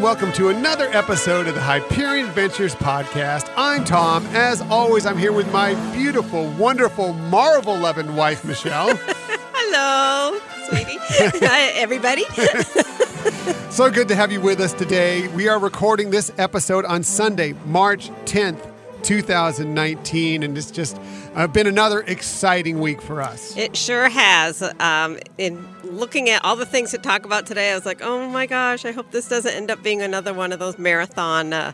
Well, hello again, and welcome to another episode of the Hyperion Adventures podcast. I'm Tom. As always, I'm here with my beautiful, wonderful, Marvel loving wife, Michelle. Hello, sweetie. Hi, everybody. so good to have you with us today. We are recording this episode on Sunday, March 10th, 2019, and it's just uh, been another exciting week for us. It sure has. Um, in looking at all the things to talk about today, I was like, oh my gosh, I hope this doesn't end up being another one of those marathon uh,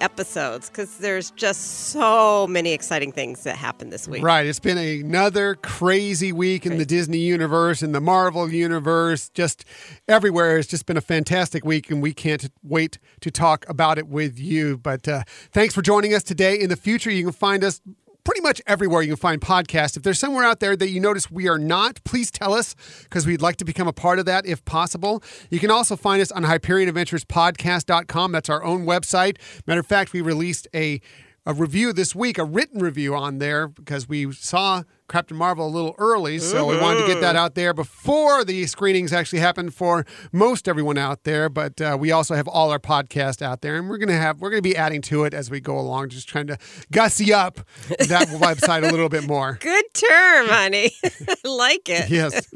episodes because there's just so many exciting things that happened this week. Right. It's been another crazy week in the Disney universe, in the Marvel universe, just everywhere. It's just been a fantastic week, and we can't wait to talk about it with you. But uh, thanks for joining us today. In the future, you can find us pretty much everywhere you find podcasts. If there's somewhere out there that you notice we are not, please tell us because we'd like to become a part of that if possible. You can also find us on HyperionAdventuresPodcast.com. That's our own website. Matter of fact, we released a a review this week, a written review on there because we saw Captain Marvel a little early, so we wanted to get that out there before the screenings actually happened for most everyone out there. But uh, we also have all our podcast out there, and we're gonna have we're gonna be adding to it as we go along, just trying to gussy up that website a little bit more. Good term, honey. like it. Yes.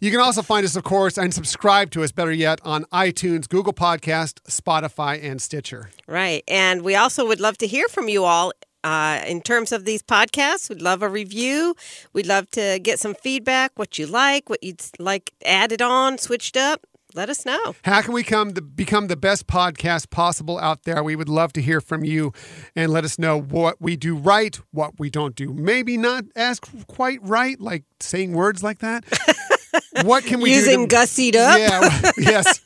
You can also find us, of course, and subscribe to us, better yet, on iTunes, Google Podcast, Spotify, and Stitcher. Right. And we also would love to hear from you all uh, in terms of these podcasts, we'd love a review. We'd love to get some feedback, what you like, what you'd like added on, switched up. Let us know. How can we come to become the best podcast possible out there? We would love to hear from you and let us know what we do right, what we don't do. Maybe not as quite right, like saying words like that. what can we Using do? Using gussied up? Yeah, yes.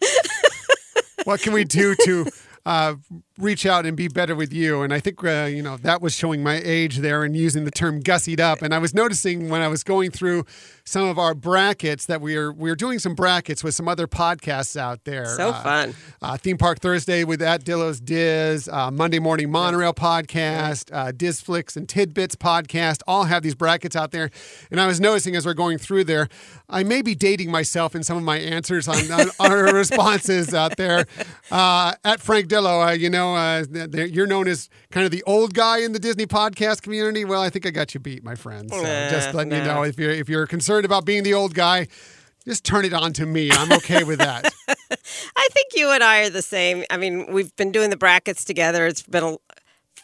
what can we do to uh, reach out and be better with you. And I think, uh, you know, that was showing my age there and using the term gussied up. And I was noticing when I was going through some of our brackets that we are we are doing some brackets with some other podcasts out there. So uh, fun. Uh, Theme Park Thursday with at Dillo's Diz, uh, Monday Morning Monorail podcast, uh, Dizflix and Tidbits podcast. All have these brackets out there. And I was noticing as we're going through there, I may be dating myself in some of my answers on, on our responses out there. Uh, at Frank Dillo, you know know, uh, you're known as kind of the old guy in the Disney podcast community. Well, I think I got you beat, my friend. So nah, just letting nah. you know, if you're if you're concerned about being the old guy, just turn it on to me. I'm okay with that. I think you and I are the same. I mean, we've been doing the brackets together. It's been a,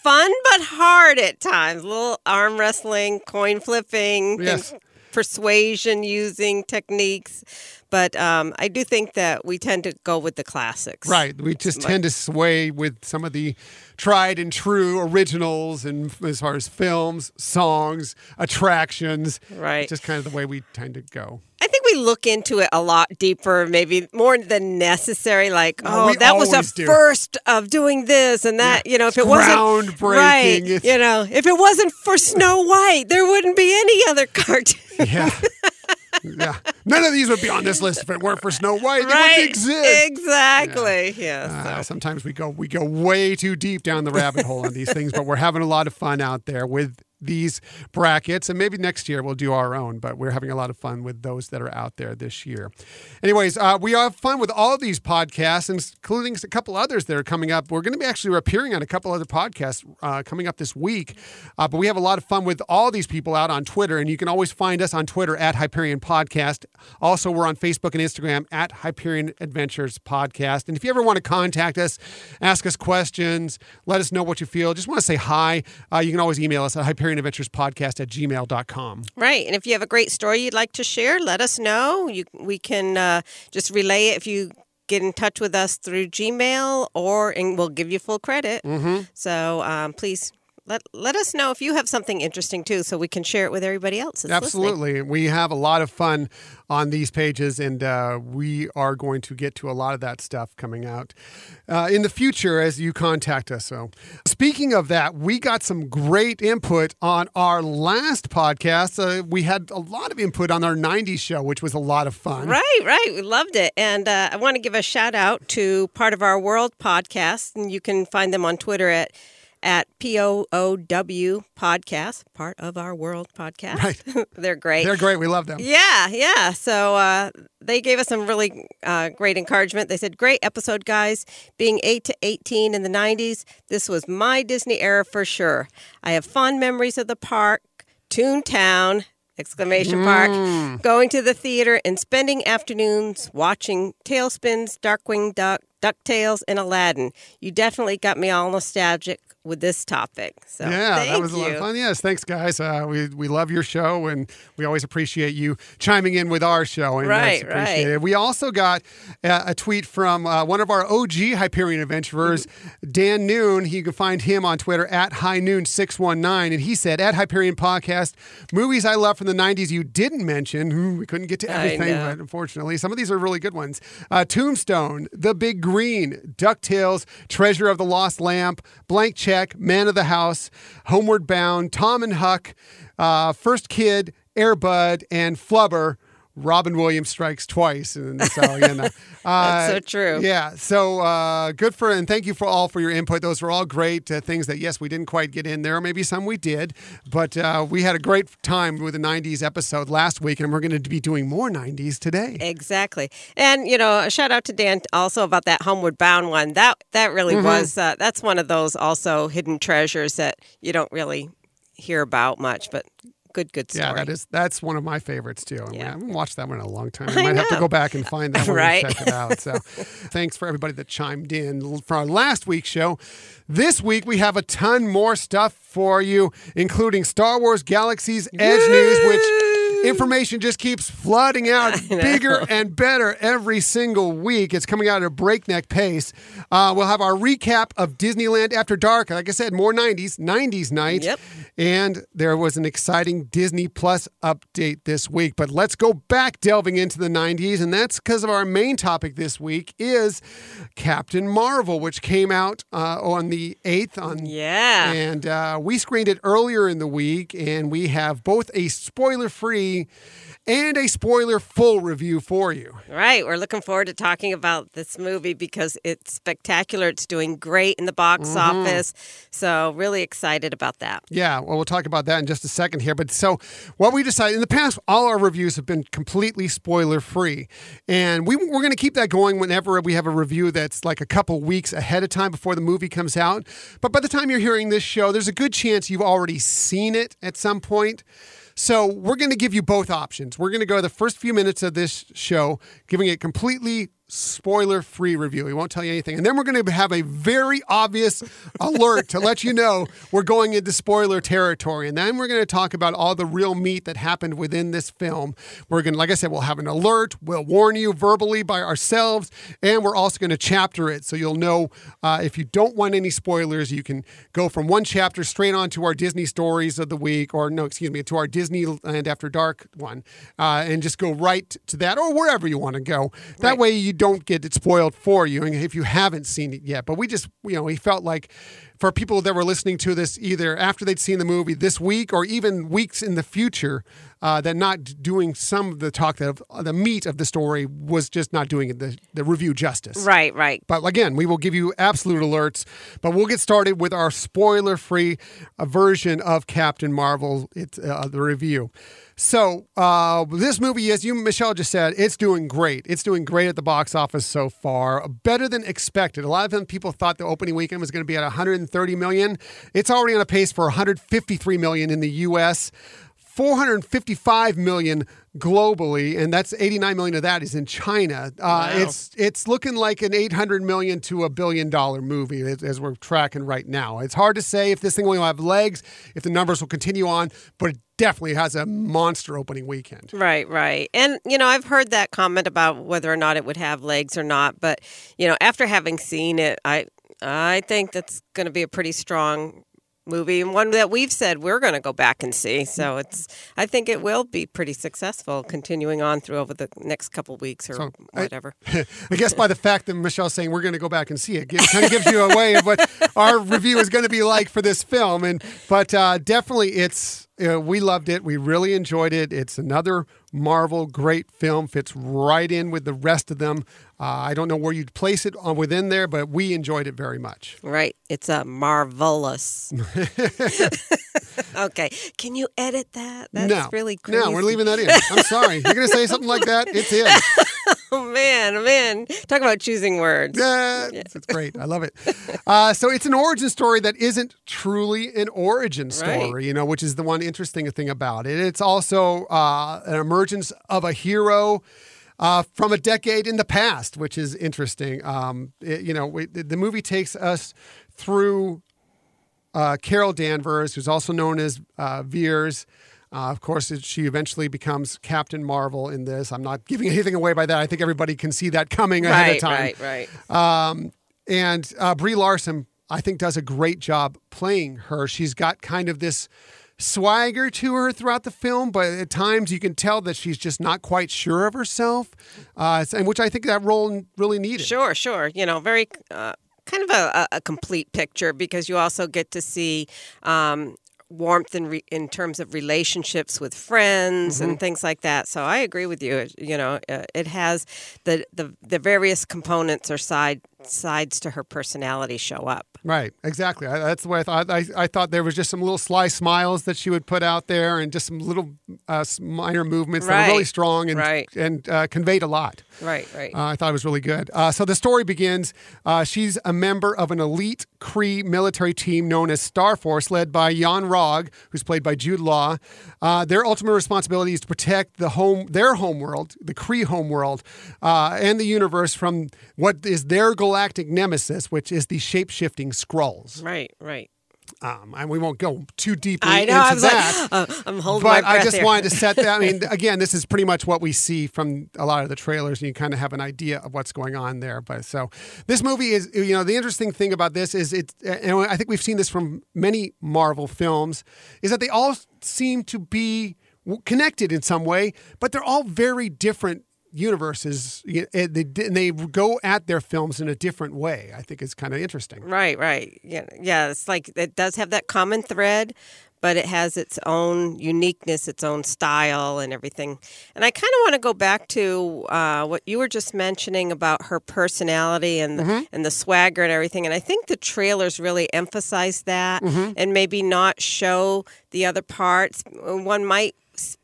fun but hard at times. A little arm wrestling, coin flipping, yes. persuasion using techniques. But um, I do think that we tend to go with the classics. Right. We just tend to sway with some of the tried and true originals and as far as films, songs, attractions. Right. Just kind of the way we tend to go. I think we look into it a lot deeper, maybe more than necessary. Like, oh, that was a do. first of doing this and that. Yeah. You know, if it wasn't right, it's... you know, if it wasn't for Snow White, there wouldn't be any other cartoon. Yeah. Yeah. None of these would be on this list if it weren't for Snow White. They right. wouldn't exist. Exactly. Yeah. uh, so. Sometimes we go we go way too deep down the rabbit hole on these things, but we're having a lot of fun out there with these brackets. And maybe next year we'll do our own, but we're having a lot of fun with those that are out there this year. Anyways, uh, we have fun with all these podcasts, including a couple others that are coming up. We're going to be actually appearing on a couple other podcasts uh, coming up this week. Uh, but we have a lot of fun with all these people out on Twitter, and you can always find us on Twitter at Hyperion Podcast. Also, we're on Facebook and Instagram at Hyperion Adventures Podcast. And if you ever want to contact us, ask us questions, let us know what you feel, just want to say hi, uh, you can always email us at Hyperion Podcast at gmail.com. Right. And if you have a great story you'd like to share, let us know. You, we can uh, just relay it if you get in touch with us through Gmail or and we'll give you full credit. Mm-hmm. So um, please let let us know if you have something interesting too, so we can share it with everybody else. Absolutely, listening. we have a lot of fun on these pages, and uh, we are going to get to a lot of that stuff coming out uh, in the future as you contact us. So, speaking of that, we got some great input on our last podcast. Uh, we had a lot of input on our '90s show, which was a lot of fun. Right, right, we loved it, and uh, I want to give a shout out to part of our World podcast, and you can find them on Twitter at at POOW Podcast, part of our world podcast. Right. They're great. They're great. We love them. Yeah, yeah. So uh, they gave us some really uh, great encouragement. They said, "Great episode, guys. Being eight to eighteen in the '90s, this was my Disney era for sure. I have fond memories of the park, Toontown." Exclamation mark! Going to the theater and spending afternoons watching Tailspins, Darkwing Duck, Ducktales, and Aladdin. You definitely got me all nostalgic with this topic. So Yeah, that was a lot of fun. Yes, thanks, guys. Uh, we we love your show, and we always appreciate you chiming in with our show. And Right, that's appreciated. right. We also got a, a tweet from uh, one of our OG Hyperion adventurers, Dan Noon. You can find him on Twitter at High Noon six one nine, and he said at Hyperion Podcast, movies I love from the '90s you didn't mention. Ooh, we couldn't get to everything, but unfortunately, some of these are really good ones. Uh, Tombstone, The Big Green, Ducktales, Treasure of the Lost Lamp, Blank Check, Man of the House, Homeward Bound, Tom and Huck, uh, First Kid, Airbud, and Flubber. Robin Williams strikes twice, and so you know. Uh, That's so true. Yeah, so uh, good for and thank you for all for your input. Those were all great uh, things that yes we didn't quite get in there. Maybe some we did, but uh, we had a great time with the '90s episode last week, and we're going to be doing more '90s today. Exactly, and you know, a shout out to Dan also about that Homeward Bound one. That that really Mm-hmm. was uh, that's one of those also hidden treasures that you don't really hear about much, but good, good story. Yeah, that is that's one of my favorites too. I, mean, Yeah. I haven't watched that one in a long time. I, I might have to go back and find that one Right. and check it out. So, thanks for everybody that chimed in for our last week's show. This week we have a ton more stuff for you, including Star Wars Galaxy's Edge news, which information just keeps flooding out bigger and better every single week. It's coming out at a breakneck pace. Uh, we'll have our recap of Disneyland After Dark. Like I said, more 90s, 90s night. Yep. And there was an exciting Disney Plus update this week. But let's go back delving into the 90s. And that's because of our main topic this week is Captain Marvel, which came out uh, on the 8th on Yeah. and uh, we screened it earlier in the week, and we have both a spoiler free and a spoiler full review for you. Right. We're looking forward to talking about this movie because it's spectacular. It's doing great in the box Mm-hmm. office. So, really excited about that. Yeah, well, we'll talk about that in just a second here. But so, what we decided in the past, all our reviews have been completely spoiler free. And we, we're going to keep that going whenever we have a review that's like a couple weeks ahead of time before the movie comes out. But by the time you're hearing this show, there's a good chance you've already seen it at some point. So we're going to give you both options. We're going to go the first few minutes of this show giving it completely spoiler free review. We won't tell you anything. And then we're going to have a very obvious alert to let you know we're going into spoiler territory. And then we're going to talk about all the real meat that happened within this film. We're going to, like I said, we'll have an alert. We'll warn you verbally by ourselves. And we're also going to chapter it. So you'll know uh, if you don't want any spoilers, you can go from one chapter straight on to our Disney stories of the week, or no, excuse me, to our Disneyland After Dark one, uh, and just go right to that, or wherever you want to go. That Right. way you don't get it spoiled for you, if you haven't seen it yet. But we just, you know, we felt like for people that were listening to this either after they'd seen the movie this week or even weeks in the future, uh, that not doing some of the talk that the meat of the story was just not doing it the, the review justice. Right, right. But again, we will give you absolute alerts. But we'll get started with our spoiler-free uh, version of Captain Marvel. It's uh, the review. So uh, this movie, as you Michelle just said, it's doing great. It's doing great at the box office so far, better than expected. A lot of them people thought the opening weekend was going to be at 130 million. It's already on a pace for 153 million in the U.S. 455 million globally, and that's 89 million of that is in China. Uh, Wow. It's it's looking like an 800 million to a billion dollar movie as, as we're tracking right now. It's hard to say if this thing will have legs, if the numbers will continue on, but it definitely has a monster opening weekend. Right, right. And, you know, I've heard that comment about whether or not it would have legs or not. But, you know, after having seen it, I, I think that's going to be a pretty strong movie and one that we've said we're going to go back and see. So it's, I think it will be pretty successful continuing on through over the next couple weeks or So, I- whatever. I guess by the fact that Michelle's saying we're going to go back and see it, it kind of gives you a way of what our review is going to be like for this film. And but uh, definitely, it's uh, we loved it. We really enjoyed it. It's another Marvel great film. Fits right in with the rest of them. Uh, I don't know where you'd place it on within there, but we enjoyed it very much. Right. It's a marvelous. okay. Can you edit that? That's no, really crazy. no, we're leaving that in. I'm sorry. You're going to say something like that. It's in. Oh man, oh, man. Talk about choosing words. Yeah, it's, it's great. I love it. Uh, so it's an origin story that isn't truly an origin story, Right. you know, which is the one interesting thing about it. It's also uh, an emergence of a hero. Uh, from a decade in the past, which is interesting. Um, it- you know, we, the movie takes us through uh, Carol Danvers, who's also known as uh, Vers. Uh, of course, she eventually becomes Captain Marvel in this. I'm not giving anything away by that. I think everybody can see that coming ahead Right, of time. right, right. Right. And uh, Brie Larson, I think, does a great job playing her. She's got kind of this swagger to her throughout the film, but at times you can tell that she's just not quite sure of herself, uh, and which I think that role really needed. Sure, sure. You know, very uh, kind of a, a complete picture because you also get to see um, warmth in re- in terms of relationships with friends and things like that. So I agree with you. It- You know, uh, it has the, the the various components or side sides to her personality show up. Right, exactly. I, that's the way I thought. I, I thought there was just some little sly smiles that she would put out there, and just some little uh, minor movements that were really strong and right. and uh, conveyed a lot. Right, right. Uh, I thought it was really good. Uh, so the story begins. Uh, she's a member of an elite Kree military team known as Star Force, led by Yon-Rogg, who's played by Jude Law. Uh, their ultimate responsibility is to protect the home, their homeworld, the Kree homeworld, uh, and the universe from what is their galactic nemesis, which is the shape shifting Skrulls. right, right. Um, and we won't go too deeply I know. into I was that. like, uh, I'm holding But I just here. wanted to set that. I mean, again, this is pretty much what we see from a lot of the trailers, and you kind of have an idea of what's going on there. But so this movie is, you know, the interesting thing about this is it, and I think we've seen this from many Marvel films, is that they all seem to be connected in some way, but they're all very different universes and they, and they go at their films in a different way i think it's kind of interesting Right, right. Yeah, yeah. It's like it does have that common thread, but it has its own uniqueness, its own style, and everything. And I kind of want to go back to uh, what you were just mentioning about her personality and the, and the swagger and everything. And I think the trailers really emphasize that, and maybe not show the other parts. One might,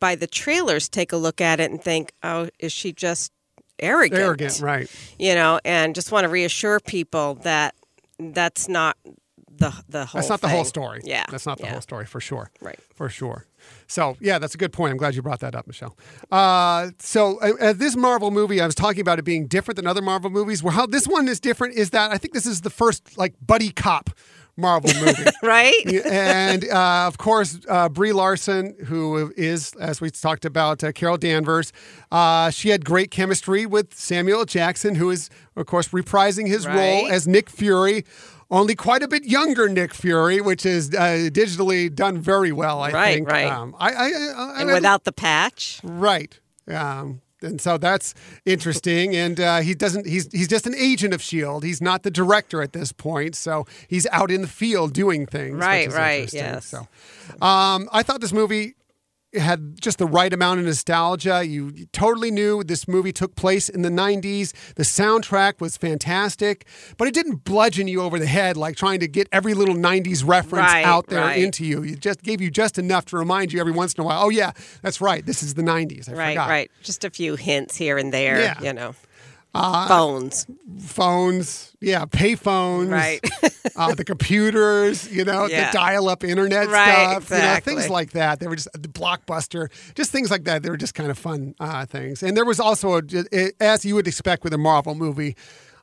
by the trailers, take a look at it and think, "Oh, is she just?" Arrogant, arrogant right you know, and just want to reassure people that that's not the the whole. That's not the whole story. Yeah, That's not the yeah. whole story for sure. Right. For sure. So, yeah, that's a good point. I'm glad you brought that up, Michelle. Uh, so, uh, uh, this Marvel movie, I was talking about it being different than other Marvel movies. Well, how this one is different is that I think this is the first, like, buddy cop Marvel movie. Right? and uh, of course, uh, Brie Larson, who is, as we talked about, uh, Carol Danvers, uh, she had great chemistry with Samuel Jackson, who is, of course, reprising his role as Nick Fury. Only quite a bit younger Nick Fury, which is uh, digitally done very well, I Right, think. right. Um, I, I, I, and I- without the patch. Right. Um, and so that's interesting. And uh, he doesn't. He's he's just an agent of Shield. He's not the director at this point. So he's out in the field doing things. which Right, is right, interesting. yes. So um, I thought this movie had just the right amount of nostalgia. You, you totally knew this movie took place in the 90s. The soundtrack was fantastic, but it didn't bludgeon you over the head like trying to get every little 90s reference Right, out there right. into you. It just gave you just enough to remind you every once in a while, oh, yeah, that's right. This is the 90s. I Right, forgot. right. Just a few hints here and there. Yeah. You know. Phones. Phones, yeah, pay phones, Right. uh, the computers, you know, Yeah. the dial-up internet Right, stuff, you know, things like that. They were just the blockbuster, just things like that. They were just kind of fun uh, things. And there was also, a, as you would expect with a Marvel movie.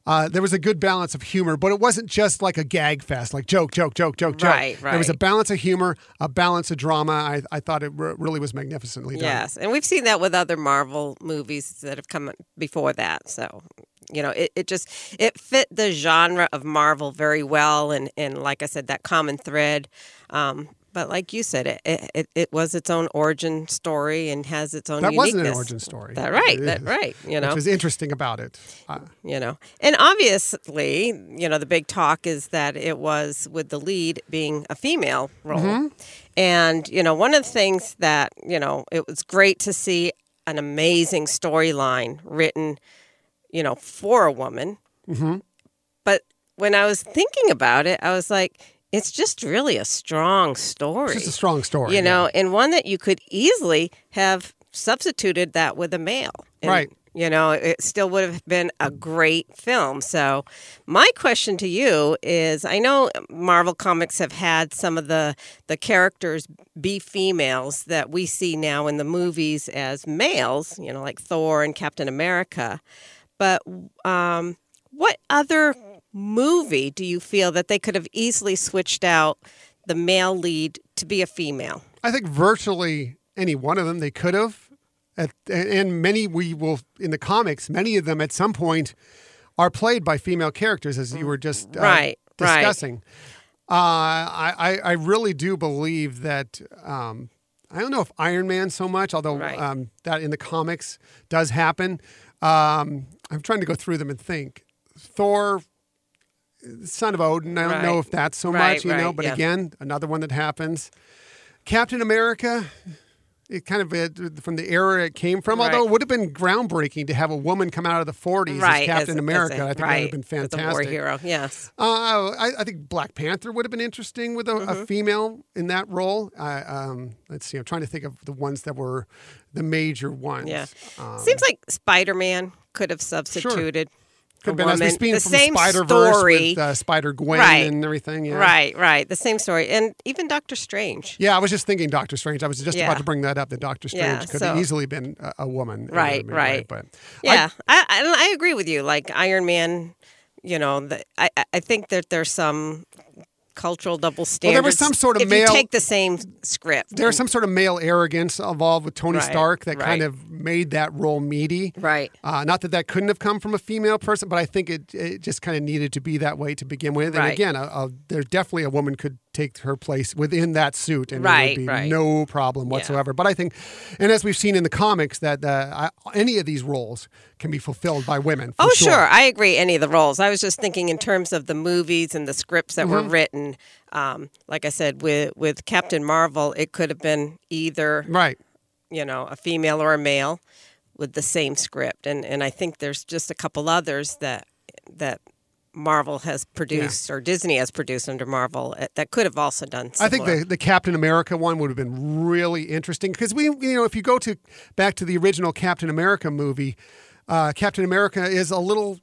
Uh, there was a good balance of humor, but it wasn't just like a gag fest, like joke, joke, joke, joke, joke. Right, right. There was a balance of humor, a balance of drama. I, I thought it re- really was magnificently done. Yes. And we've seen that with other Marvel movies that have come before that. So, you know, it, it just it fit the genre of Marvel very well and, and like I said, that common thread. Um, But like you said, it, it, it, was its own origin story and has its own. That wasn't an origin story. That right. That right. You know. Which is interesting about it. Uh, you know and obviously you know the big talk is that it was with the lead being a female role Mm-hmm. and you know one of the things that you know it was great to see an amazing storyline written you know for a woman Mm-hmm. but when i was thinking about it i was like it's just really a strong story it's just a strong story. you yeah. know, and one that you could easily have substituted that with a male. And, Right. You know, it still would have been a great film. So, my question to you is I know Marvel Comics have had some of the, the characters be females that we see now in the movies as males, you know, like Thor and Captain America. But um, what other movie do you feel that they could have easily switched out the male lead to be a female? I think virtually any one of them they could have, at, and many we will in the comics. Many of them at some point are played by female characters, as you were just uh, Right, right. discussing. Uh, I, I I really do believe that. Um, I don't know if Iron Man so much, although Right. um, that in the comics does happen. Um, I'm trying to go through them and think. Thor, son of Odin. I don't know if that's so Right, much, you know. But yeah. again, another one that happens. Captain America, it kind of it, from the era it came from. Although it would have been groundbreaking to have a woman come out of the 40s right, as Captain as- America. as a- I think that would have been as a war hero. Yes, Uh, I, I think Black Panther would have been interesting with a, Mm-hmm. a female in that role. I, um, let's see. I'm trying to think of the ones that were the major ones. yeah. Um, Seems like Spider Man could have substituted. Could have a been as we woman. the from same Spider Verse story. with uh, Spider Gwen Right. and everything. Yeah. Right, right. The same story, and even Doctor Strange. Yeah, I was just thinking Doctor Strange. I was just Yeah. about to bring that up. That Doctor Strange Yeah, could so- have easily been a, a woman. Right, way, right. But Yeah, I, I I agree with you. Like Iron Man, you know, the, I- I think that there's some cultural double standards. there was some sort of if male- you take the same script. There's some sort of male arrogance involved with Tony Right, Stark that kind of made that role meaty. right. Uh, not that that couldn't have come from a female person, but I think it, it just kind of needed to be that way to begin with. And Right. again, a, a, there's definitely a woman could take her place within that suit, and it would be right. no problem whatsoever. But I think, and as we've seen in the comics, that uh, any of these roles can be fulfilled by women. for Oh, sure. I agree. Any of the roles. I was just thinking in terms of the movies and the scripts that Mm-hmm. were written. Um, like I said, with with Captain Marvel, it could have been either Right. you know a female or a male with the same script, and and I think there's just a couple others that that Marvel has produced or Disney has produced under Marvel uh, that could have also done. I think the, the Captain America one would have been really interesting because we, you know, if you go to back to the original Captain America movie, uh, Captain America is a little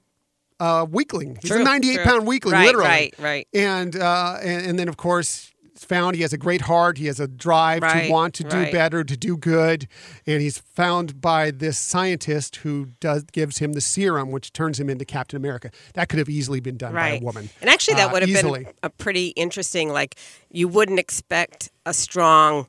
uh, weakling. He's True, a 98 true. pound weakling, Right, literally. right, right. And, uh, and and then of course found he has a great heart. He has a drive to want to do better, to do good, and he's found by this scientist who does gives him the serum, which turns him into Captain America. That could have easily been done right. by a woman. And actually, that uh, would have been a pretty interesting. Like you wouldn't expect a strong,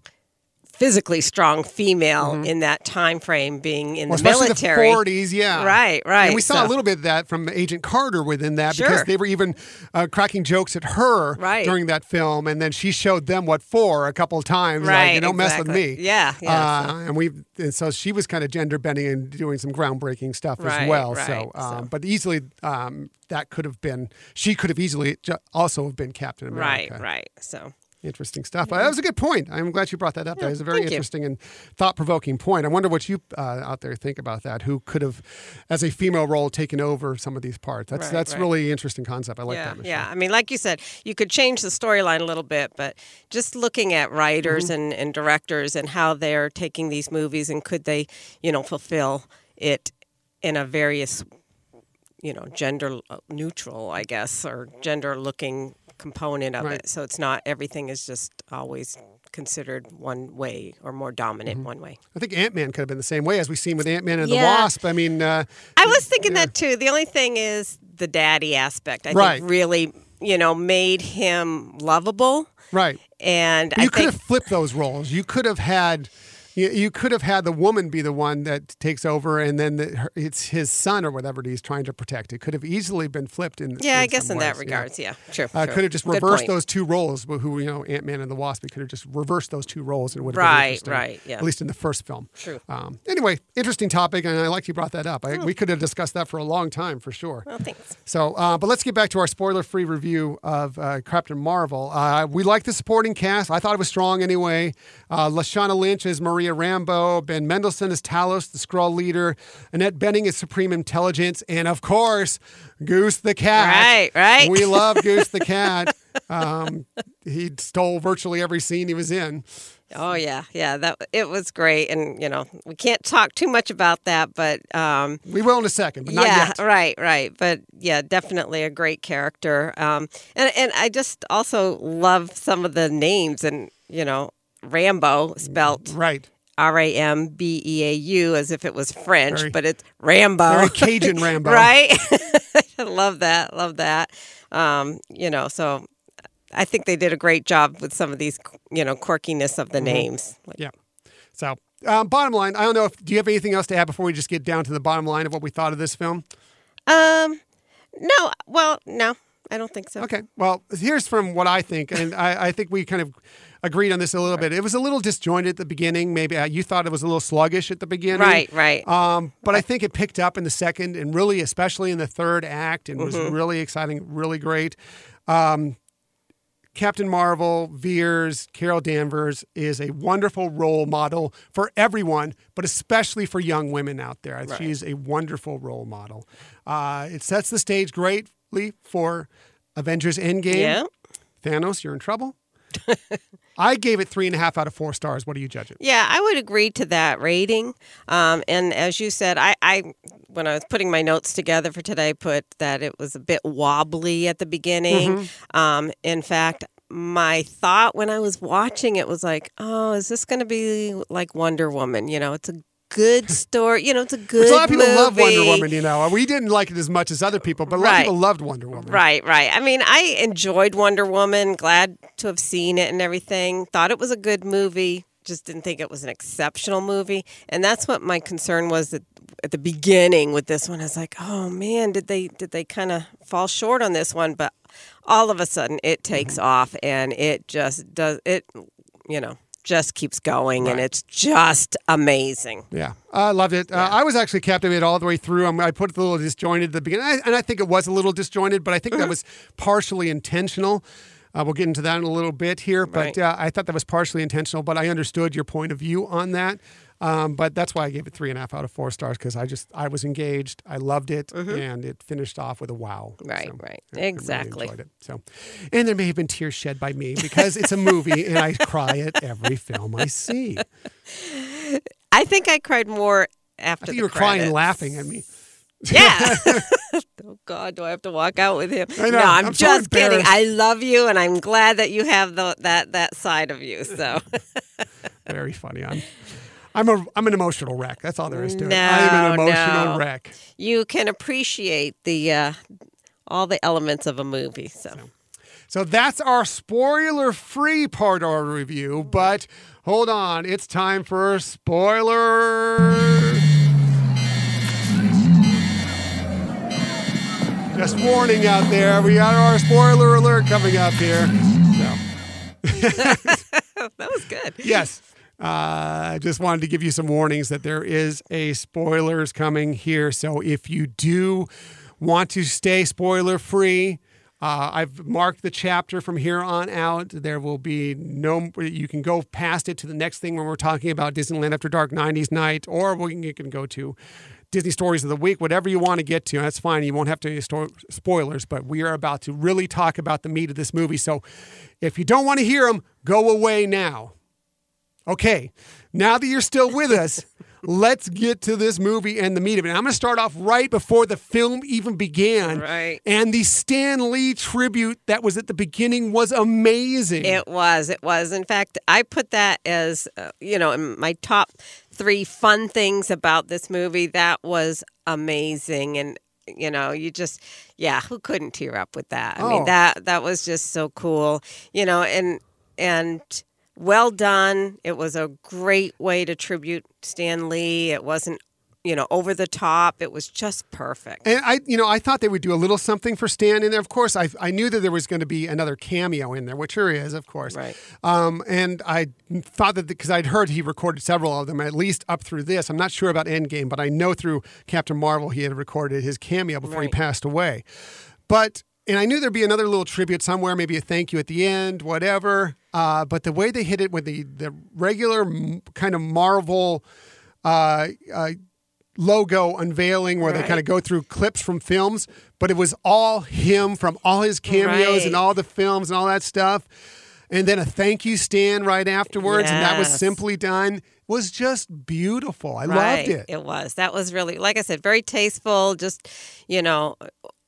physically strong female in that time frame being in Mm-hmm. Well, the especially military. the 40s, yeah. Right, right. And we saw a little bit of that from Agent Carter within that Sure. because they were even uh, cracking jokes at her Right. during that film, and then she showed them what for a couple of times. like, Right, you don't mess with me. Yeah, yeah, Uh, And we, and so she was kind of gender bending and doing some groundbreaking stuff as well. right, so, um, so- but easily um, that could have been. She could have easily also have been Captain America. Right, right. So Interesting stuff. But that was a good point. I'm glad you brought that up. that was a very thank you. interesting and thought provoking point. I wonder what you uh, out there think about that. Who could have, as a female role, taken over some of these parts? That's Right, that's right. really interesting concept. I like yeah, that. Michelle. yeah. I mean, like you said, you could change the storyline a little bit, but just looking at writers Mm-hmm. and, and directors and how they're taking these movies and could they, you know, fulfill it in a various, you know, gender neutral, I guess, or gender looking component of Right. it. So it's not everything is just always considered one way or more dominant Mm-hmm. one way. I think Ant Man could have been the same way as we've seen with Ant Man and the Wasp. I mean, uh, I was thinking that too. The only thing is the daddy aspect. I Right. think really, you know, made him lovable. right. And You I could think have flipped those roles. You could have had You, you could have had the woman be the one that takes over, and then the, her, it's his son or whatever he's trying to protect. It could have easily been flipped in. Yeah, in I guess in that ways, regards, yeah, sure. Uh, sure. Could have just reversed those two roles. Who you know, Ant Man and the Wasp. We could have just reversed those two roles, and it would have Right, been right, yeah. At least in the first film. True. Um, anyway, interesting topic, and I like you brought that up. I, we could have discussed that for a long time, for sure. Well, thanks. So, uh, but let's get back to our spoiler-free review of uh, Captain Marvel. Uh, we like the supporting cast. I thought it was strong anyway. Uh, Lashana Lynch is as Maria Rambeau, Ben Mendelsohn as Talos, the Skrull leader, Annette Bening as Supreme Intelligence, and of course, Goose the cat. Right, right. We love Goose the cat. Um, he stole virtually every scene he was in. Oh yeah, yeah. That it was great, and you know we can't talk too much about that, but um, We will in a second, but not yeah, yet. right, right. But yeah, definitely a great character. Um, and and I just also love some of the names, and you know, Rambo spelt Right. R A M B E A U as if it was French, Very- but it's Rambo. Very Cajun Rambo. right? I love that. Love that. Um, you know, so I think they did a great job with some of these, you know, quirkiness of the Mm-hmm. names. Like, Yeah. So, um, bottom line, I don't know if do you have anything else to add before we just get down to the bottom line of what we thought of this film? um, no, well, no, I don't think so. Okay. Well, here's from what I think, and I, I think we kind of agreed on this a little bit. It was a little disjointed at the beginning. Maybe uh, you thought it was a little sluggish at the beginning, Right, right. Um, but I think it picked up in the second, and really, especially in the third act, and was Mm-hmm. really exciting, really great. Um, Captain Marvel, Vers, Carol Danvers is a wonderful role model for everyone, but especially for young women out there. She's a wonderful role model. Uh, it sets the stage for Avengers Endgame. Yeah. Thanos, you're in trouble. I gave it three and a half out of four stars. What do you judge it? Yeah, I would agree to that rating. Um, and as you said, I, I when I was putting my notes together for today, put that it was a bit wobbly at the beginning. Mm-hmm. Um, in fact, my thought when I was watching it was like, oh, is this going to be like Wonder Woman? You know, it's a good story. You know, it's a good. a lot of people love Wonder. Woman, you know. We didn't like it as much as other people, but a lot of people loved Wonder Woman. Right, right. I mean, I enjoyed Wonder Woman. Glad to have seen it and everything. Thought it was a good movie. Just didn't think it was an exceptional movie. And that's what my concern was at, at the beginning with this one. I was like, oh man, did they did they kind of fall short on this one? But all of a sudden, it takes mm-hmm. off and it just does it. You know, just keeps going, and it's just amazing. Yeah, I loved it. Uh, I was actually captivated all the way through. Um, I put it a little disjointed at the beginning, I, and I think it was a little disjointed, but I think that was partially intentional. Uh, we'll get into that in a little bit here, but Right. uh, I thought that was partially intentional. But I understood your point of view on that. Um, but that's why I gave it three and a half out of four stars because I just I was engaged. I loved it, and it finished off with a wow. Right, So, right. I really Exactly. enjoyed it. So, and there may have been tears shed by me because it's a movie, and I cry at every film I see. I think I cried more after I think the you were crying and laughing at me. Yeah. oh God, do I have to walk out with him? Know. No, I'm, I'm so just kidding. I love you, and I'm glad that you have the, that that side of you. So Very funny. I'm, I'm a, I'm an emotional wreck. That's all there is to it. I'm an emotional no. wreck. you can appreciate the uh, all the elements of a movie. So So that's our spoiler-free part of our review. But hold on, it's time for spoiler. Just warning out there, we got our spoiler alert coming up here. So. that was good. Yes. Uh, I just wanted to give you some warnings that there is a spoilers coming here. So if you do want to stay spoiler free, uh, I've marked the chapter from here on out. There will be no, you can go past it to the next thing when we're talking about Disneyland After Dark 90s Night, or we can, you can go to Disney Stories of the Week, whatever you want to get to. That's fine. You won't have to sto- spoilers, but we are about to really talk about the meat of this movie. So if you don't want to hear them, go away now. Okay, now that you're still with us, let's get to this movie and the meat of it. I'm going to start off right before the film even began. Right. And the Stan Lee tribute that was at the beginning was amazing. It was. It was. In fact, I put that as, uh, you know, in my top three fun things about this movie. That was amazing. And, you know, you just, yeah, who couldn't tear up with that? I Oh. mean, that, that was just so cool, you know, and, and, well done. It was a great way to tribute Stan Lee. It wasn't you know, over the top. It was just perfect. And I, you know, I thought they would do a little something for Stan in there. Of course, I, I knew that there was going to be another cameo in there, which there is, of course. Right. Um, and I thought that because I'd heard he recorded several of them, at least up through this. I'm not sure about Endgame, but I know through Captain Marvel he had recorded his cameo before Right. he passed away. But and I knew there'd be another little tribute somewhere, maybe a thank you at the end, whatever. Uh, but the way they hit it with the the regular m- kind of Marvel. Uh, uh, logo unveiling where they kind of go through clips from films, but it was all him from all his cameos Right. and all the films and all that stuff. And then a thank you stand right afterwards, and that was simply done. Was just beautiful. I right. loved it. It was. That was really, like I said, very tasteful. Just you know,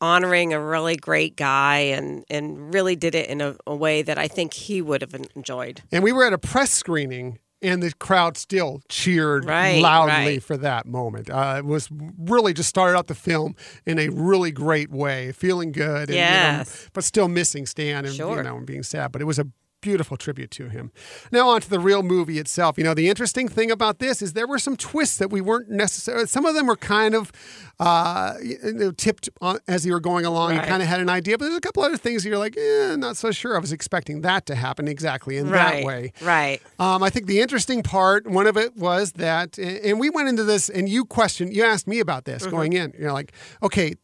honoring a really great guy, and and really did it in a, a way that I think he would have enjoyed. And we were at a press screening, and the crowd still cheered Right, loudly right. for that moment. Uh, it was really just started out the film in a really great way, feeling good, and, you know, but still missing Stan and you know and being sad. But it was a beautiful tribute to him. Now on to the real movie itself. You know, the interesting thing about this is there were some twists that we weren't necessarily. Some of them were kind of uh, you know, tipped on, as you were going along. You kind of had an idea, but there's a couple other things you're like, eh, not so sure. I was expecting that to happen exactly in right. that way. Right. Um, I think the interesting part, one of it was that, and we went into this, and you questioned, you asked me about this Mm-hmm. going in. You're like, okay,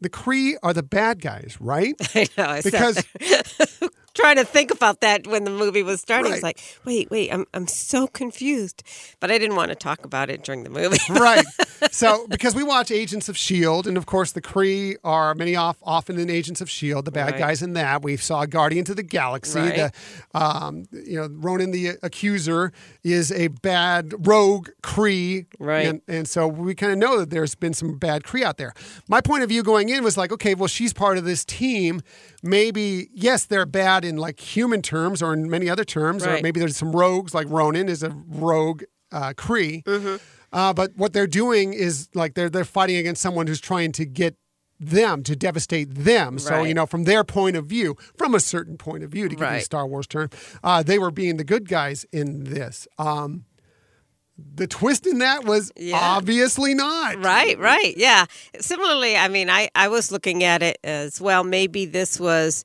the Kree are the bad guys, right? I know. I Because trying to think about that when the movie was starting. Right. It's like, wait, wait, I'm I'm so confused. But I didn't want to talk about it during the movie. right. So because we watch Agents of Shield, and of course the Kree are many off often in Agents of Shield, the bad Right. guys in that. We saw Guardians of the Galaxy. Right. The um, you know Ronan the Accuser is a bad rogue Kree, Right. And, and so we kind of know that there's been some bad Kree out there. My point of view going in was like, okay, well she's part of this team. Maybe yes, they're bad in like human terms or in many other terms, or Right. maybe there's some rogues like Ronan is a rogue uh, Kree. Mm-hmm. Uh, but what they're doing is like they're they're fighting against someone who's trying to get them to devastate them. So you know, from their point of view, from a certain point of view, to give you a Star Wars term, uh, they were being the good guys in this. Um, the twist in that was Yeah. obviously not. Right, right. Yeah. Similarly, I mean, I, I was looking at it as well. Maybe this was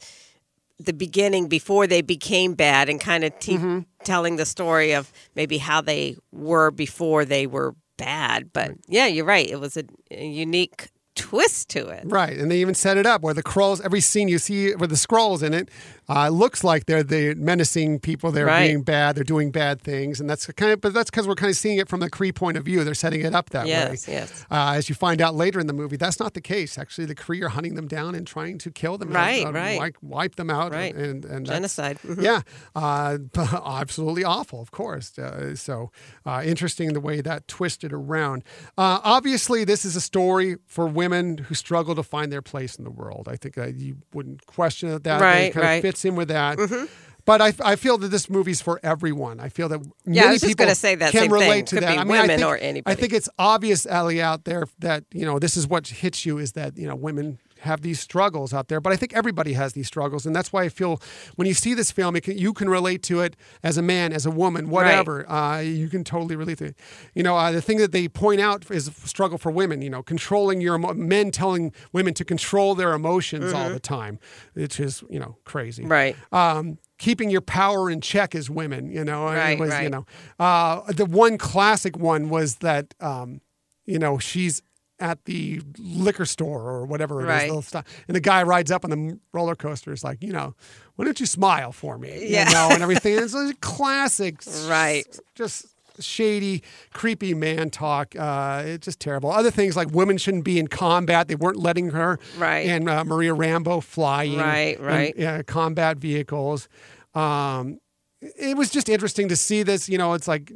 the beginning before they became bad and kind of te- Mm-hmm. telling the story of maybe how they were before they were bad. But yeah, you're right. It was a, a unique twist to it. Right, and they even set it up where the Skrulls. Every scene you see with the Skrulls in it uh, looks like they're the menacing people. They're Right. being bad. They're doing bad things, and that's kind of. But that's because we're kind of seeing it from the Kree point of view. They're setting it up that Yes, way. yes. Uh, as you find out later in the movie, that's not the case. Actually, the Kree are hunting them down and trying to kill them. Right, uh, right. Wipe, wipe them out. Right. And, and that's- Genocide. Mhm. yeah, uh, absolutely awful, of course. Uh, so uh, interesting the way that twisted around. Uh, obviously, this is a story for women who struggle to find their place in the world. I think uh, you wouldn't question that. That Right, it kind right. of fits in with that. Mm-hmm. But I, I feel that this movie's for everyone. I feel that Yeah, I many was just people gonna say that can relate to Could that. I mean, I think, I think it's obvious, Ellie, out there that you know this is what hits you is that you know women have these struggles out there. But I think everybody has these struggles, and that's why I feel when you see this film, it can, you can relate to it as a man, as a woman, whatever. Uh, you can totally relate to it. You know, uh, the thing that they point out is a struggle for women. You know, controlling your emo- men telling women to control their emotions all the time, which is you know crazy. Mm-hmm. Right. Um, keeping your power in check as women. You know, Right, was, You know, uh, the one classic one was that. Um, you know, she's at the liquor store or whatever it is, Right. little stuff. And the guy rides up on the roller coaster. Is like, you know, why don't you smile for me? Yeah. You know, and everything. It's a classic, Right. Just shady, creepy man talk. Uh, it's just terrible. Other things like women shouldn't be in combat. They weren't letting her Right. and uh, Maria Rambeau flying Right, right. uh, combat vehicles. Um, it was just interesting to see this. You know, it's like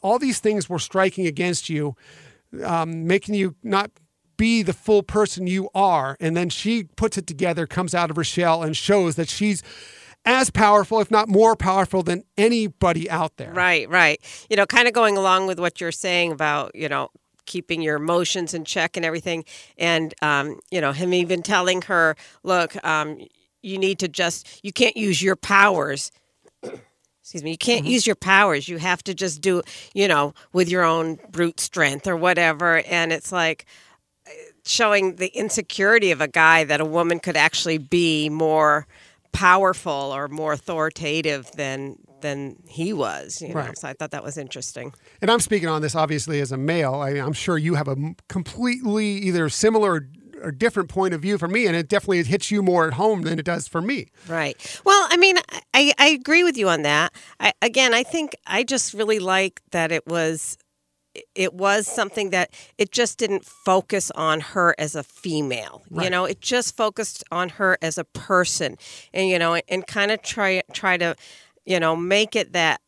all these things were striking against you, um, making you not be the full person you are. And then she puts it together, comes out of her shell, and shows that she's as powerful, if not more powerful, than anybody out there. Right, right. You know, kind of going along with what you're saying about, you know, keeping your emotions in check and everything. And, um, you know, him even telling her, look, um, you need to just, you can't use your powers. Excuse me, you can't use your powers. You have to just do, you know, with your own brute strength or whatever. And it's like uh, showing the insecurity of a guy that a woman could actually be more powerful or more authoritative than than he was. You know? Right. So I thought that was interesting. And I'm speaking on this obviously as a male. I mean, I'm sure you have a completely either similar or different point of view for me, and it definitely hits you more at home than it does for me. Right. Well, I mean, I, I agree with you on that. I, again, I think I just really like that it was it was something that it just didn't focus on her as a female. You know, it just focused on her as a person, and you know, and kind of try try to, you know, make it that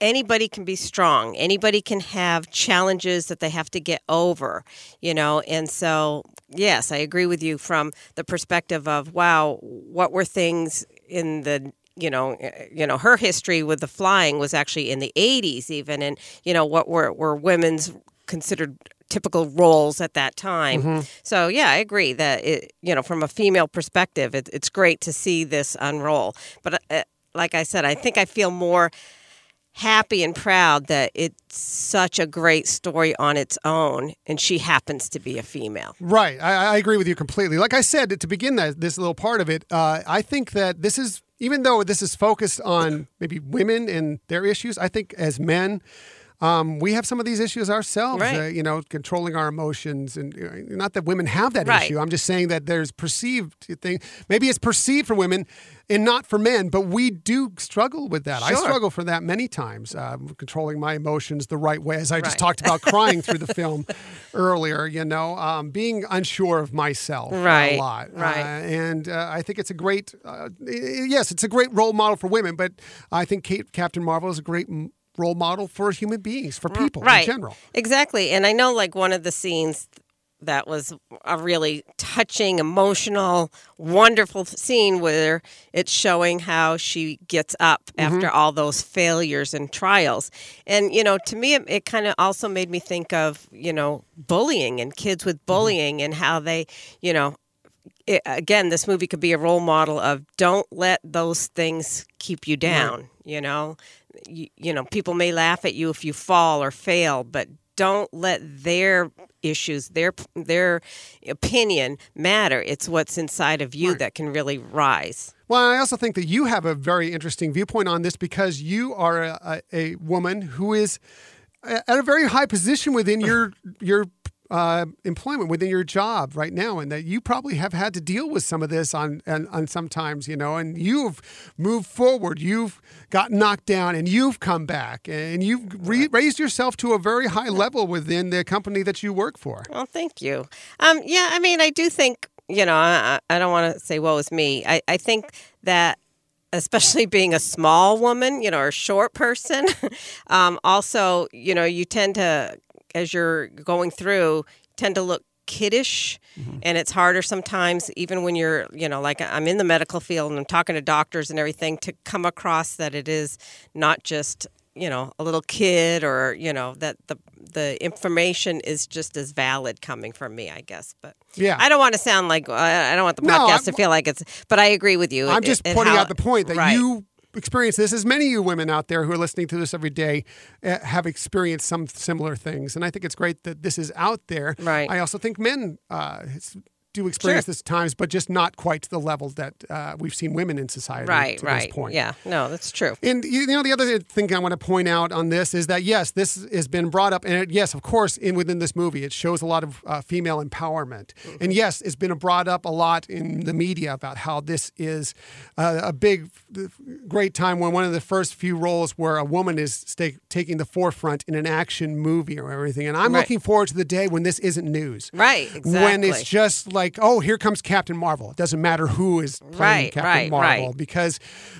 anybody can be strong. Anybody can have challenges that they have to get over, you know. And so, yes, I agree with you from the perspective of wow, what were things in the you know, eh, you know, her history with the flying was actually in the 80s even and you know, what were were women's considered typical roles at that time. So, yeah, I agree that it, you know, from a female perspective, it, it's great to see this unroll. But uh, like I said, I think I feel more happy and proud that it's such a great story on its own and she happens to be a female Right. I, I agree with you completely. Like I said to begin that this little part of it, uh, I think that this is even though this is focused on maybe women and their issues. I think as men. Um, we have some of these issues ourselves, Right. uh, you know, controlling our emotions, and uh, not that women have that Right. issue. I'm just saying that there's perceived thing. Maybe it's perceived for women and not for men, but we do struggle with that. I struggle for that many times, um, controlling my emotions the right way, as I just talked about crying through the film earlier. You know, um, being unsure of myself Right, a lot, right. Uh, and uh, I think it's a great, uh, yes, it's a great role model for women. But I think Kate, Captain Marvel is a great role model for human beings, for people right in general. exactly and i know like one of the scenes that was a really touching emotional wonderful scene where it's showing how she gets up Mm-hmm. after all those failures and trials and you know to me it, it kind of also made me think of you know bullying and kids with Mm-hmm. bullying and how they you know it, again, this movie could be a role model of don't let those things keep you down. You know, you, you know, people may laugh at you if you fall or fail, but don't let their issues, their their opinion matter. It's what's inside of you that can really rise. Well, I also think that you have a very interesting viewpoint on this because you are a, a, a woman who is at a very high position within your your uh, employment, within your job right now, and that you probably have had to deal with some of this on and on sometimes, you know, and you've moved forward, you've got knocked down, and you've come back, and you've re- raised yourself to a very high level within the company that you work for. Well, thank you. Um, yeah, I mean, I do think, you know, I, I don't want to say woe is me. I, I think that especially being a small woman, you know, or a short person, um, also, you know, you tend to, as you're going through, tend to look kiddish mm-hmm. and it's harder sometimes even when you're you know like i'm in the medical field and i'm talking to doctors and everything to come across that it is not just you know a little kid or you know that the the information is just as valid coming from me i guess but Yeah. i don't want to sound like i I don't want the podcast I'm- to feel like it's but i agree with you I'm It- just pointing how- out the point that right. you experience this, as many of you women out there who are listening to this every day uh, have experienced some similar things. And I think it's great that this is out there. Right. I also think men uh, do experience Sure. this at times, but just not quite to the level that uh, we've seen women in society right to right this point. yeah no that's true And you know, the other thing I want to point out on this is that yes, this has been brought up, and it, yes, of course, in within this movie, it shows a lot of uh, female empowerment, and yes, it's been brought up a lot in the media about how this is uh, a big, great time when one of the first few roles where a woman is taking the forefront in an action movie or everything, and I'm Right. looking forward to the day when this isn't news. right exactly When it's just like, oh, here comes Captain Marvel. It doesn't matter who is playing Right, Captain right, Marvel right. because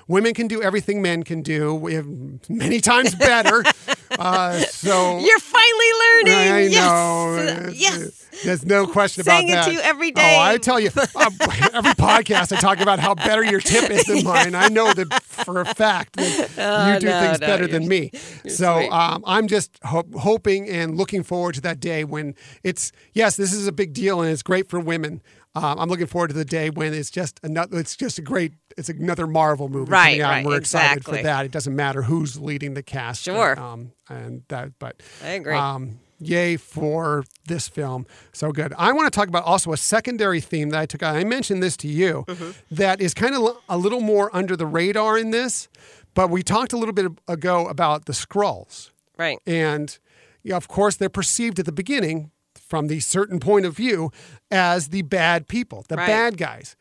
women can do everything men can do. We have many times better. uh, so you're finally learning I yes know. Uh, yes There's no question Saying about it to you every day. Oh, I tell you, uh, every podcast I talk about how better your tip is than mine. I know that for a fact that you do no, things no, better than me. So um, I'm just ho- hoping and looking forward to that day when it's yes, this is a big deal and it's great for women. Um, I'm looking forward to the day when it's just another. It's just a great. It's another Marvel movie Right, coming out, right, we're excited for that. It doesn't matter who's leading the cast. Sure. Um, and that, but I agree. Um, yay for this film. So good. I want to talk about also a secondary theme that I took. I mentioned this to you Mm-hmm. that is kind of a little more under the radar in this, but we talked a little bit ago about the Skrulls. right. And yeah, of course, they're perceived at the beginning from the certain point of view as the bad people, the Right. bad guys.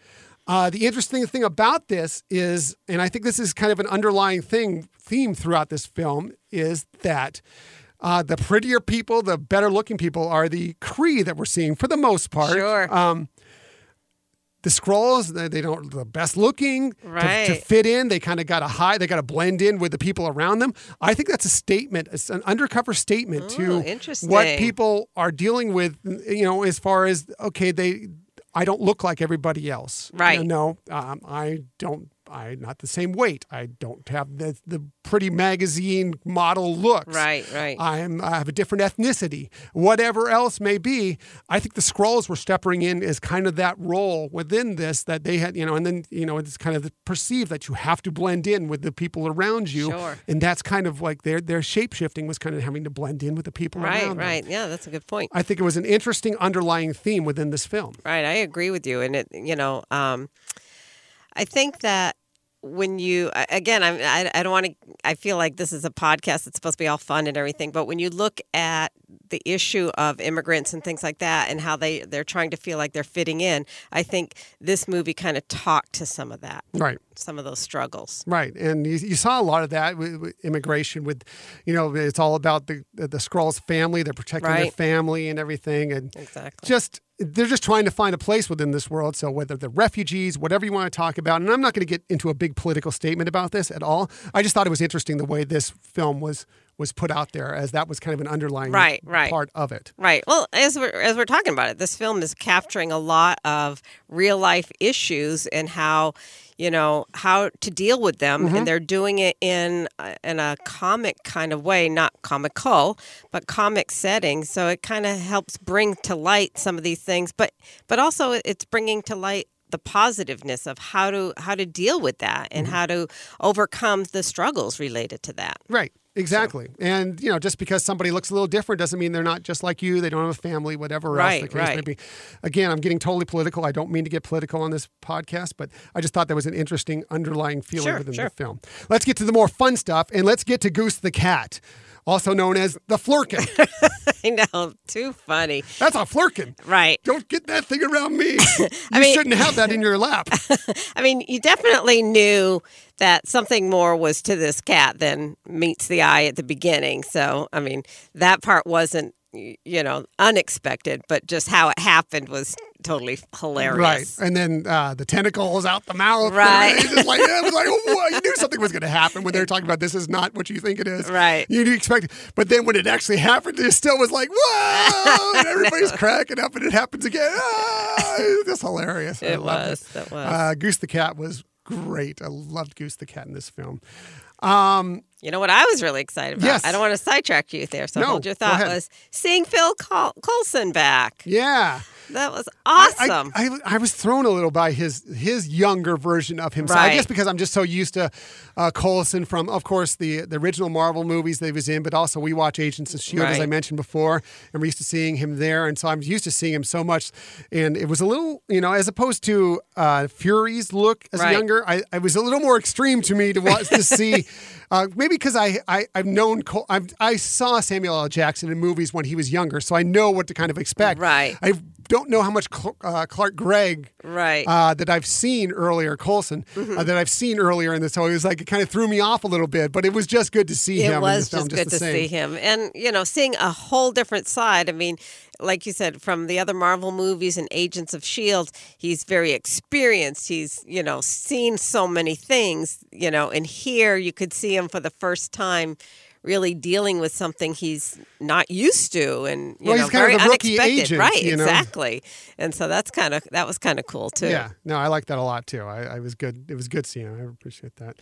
Uh, the interesting thing about this is, and I think this is kind of an underlying thing theme throughout this film, is that uh, the prettier people, the better looking people, are the Kree that we're seeing for the most part. Sure. Um, the Skrulls they, don't the best looking to- to, fit in. They kind of got to hide they got to blend in with the people around them. I think that's a statement it's an undercover statement Oh, to what people are dealing with you know as far as okay they i don't look like everybody else. Right. you know um, i don't i'm not the same weight i don't have the, the pretty magazine model looks Right, right. I'm I have a different ethnicity, whatever else may be. I think the Skrulls were stepping in as kind of that role within this that they had, you know, and then you know it's kind of perceived that you have to blend in with the people around you, Sure. and that's kind of like their their shape shifting was kind of having to blend in with the people Right, around them. right. Yeah, that's a good point. I think it was an interesting underlying theme within this film. Right, I agree with you, and it, you know, um, I think that when you again, I'm, I I don't want to. I feel like this is a podcast that's supposed to be all fun and everything, but when you look at the issue of immigrants and things like that, and how they they're trying to feel like they're fitting in, I think this movie kind of talked to some of that, Right. some of those struggles. Right, and you, you saw a lot of that with, with immigration. With, you know, it's all about the the, Skrulls family. They're protecting their family and everything, and Exactly. just they're just trying to find a place within this world. So whether they're refugees, whatever you want to talk about, and I'm not going to get into a big political statement about this at all. I just thought it was interesting the way this film was was put out there, as that was kind of an underlying Right, right. part of it. Right. Well, as we're as we're talking about it, this film is capturing a lot of real life issues and how you know how to deal with them, and mm-hmm. they're doing it in in a comic kind of way, not comical, but comic setting. So it kind of helps bring to light some of these things, but but also it's bringing to light the positiveness of how to how to deal with that and mm-hmm. how to overcome the struggles related to that. Right. Exactly. And, you know, just because somebody looks a little different doesn't mean they're not just like you. They don't have a family, whatever Right, else the case may right. be. Again, I'm getting totally political. I don't mean to get political on this podcast, but I just thought there was an interesting underlying feeling Sure, within sure. the film. Let's get to the more fun stuff and let's get to Goose the Cat, also known as the Flerken. I know, too funny. That's a Flerken. Right. Don't get that thing around me. You mean- shouldn't have that in your lap. I mean, you definitely knew that something more was to this cat than meets the eye at the beginning. So, I mean, that part wasn't, you know, unexpected, but just how it happened was totally hilarious. Right. And then uh, the tentacles out the mouth. Right. It's just like, it was like, oh, you knew something was going to happen when they were talking about this is not what you think it is. Right. You expect But then when it actually happened, it still was like, whoa. and everybody's cracking up and it happens again. Ah, it's just hilarious. I It loved was. It was. Uh, Goose the Cat was great. I loved Goose the Cat in this film. Um, you know what I was really excited about? Yes. I don't want to sidetrack you there, so No, hold your thought. Was seeing Phil Col- Coulson back. yeah. That was awesome. I, I, I was thrown a little by his his younger version of himself. I guess because I'm just so used to uh, Coulson from, of course, the the original Marvel movies that he was in, but also we watch Agents of Shield as I mentioned before, and we're used to seeing him there, and so I'm used to seeing him so much, and it was a little, you know, as opposed to uh, Fury's look as Right. younger, I, I was a little more extreme to me to watch to see. Uh, maybe because I, I I've known Col- I've, I saw Samuel L. Jackson in movies when he was younger, so I know what to kind of expect. Right. I don't know how much Cl- uh, Clark Gregg right. uh, that I've seen earlier, Coulson, Mm-hmm. uh, that I've seen earlier in this. So it was like it kind of threw me off a little bit, but it was just good to see him. it was this film, just good to see him and you know seeing a whole different side i mean like you said from the other marvel movies and agents of shield he's very experienced he's you know seen so many things you know and here you could see him for the first time really dealing with something he's not used to and you Well, know he's kind very of a rookie unexpected agent, right you know? exactly and so that's kind of that was kind of cool too Yeah, no, I like that a lot too. I, I was good. It was good seeing. Him. I appreciate that.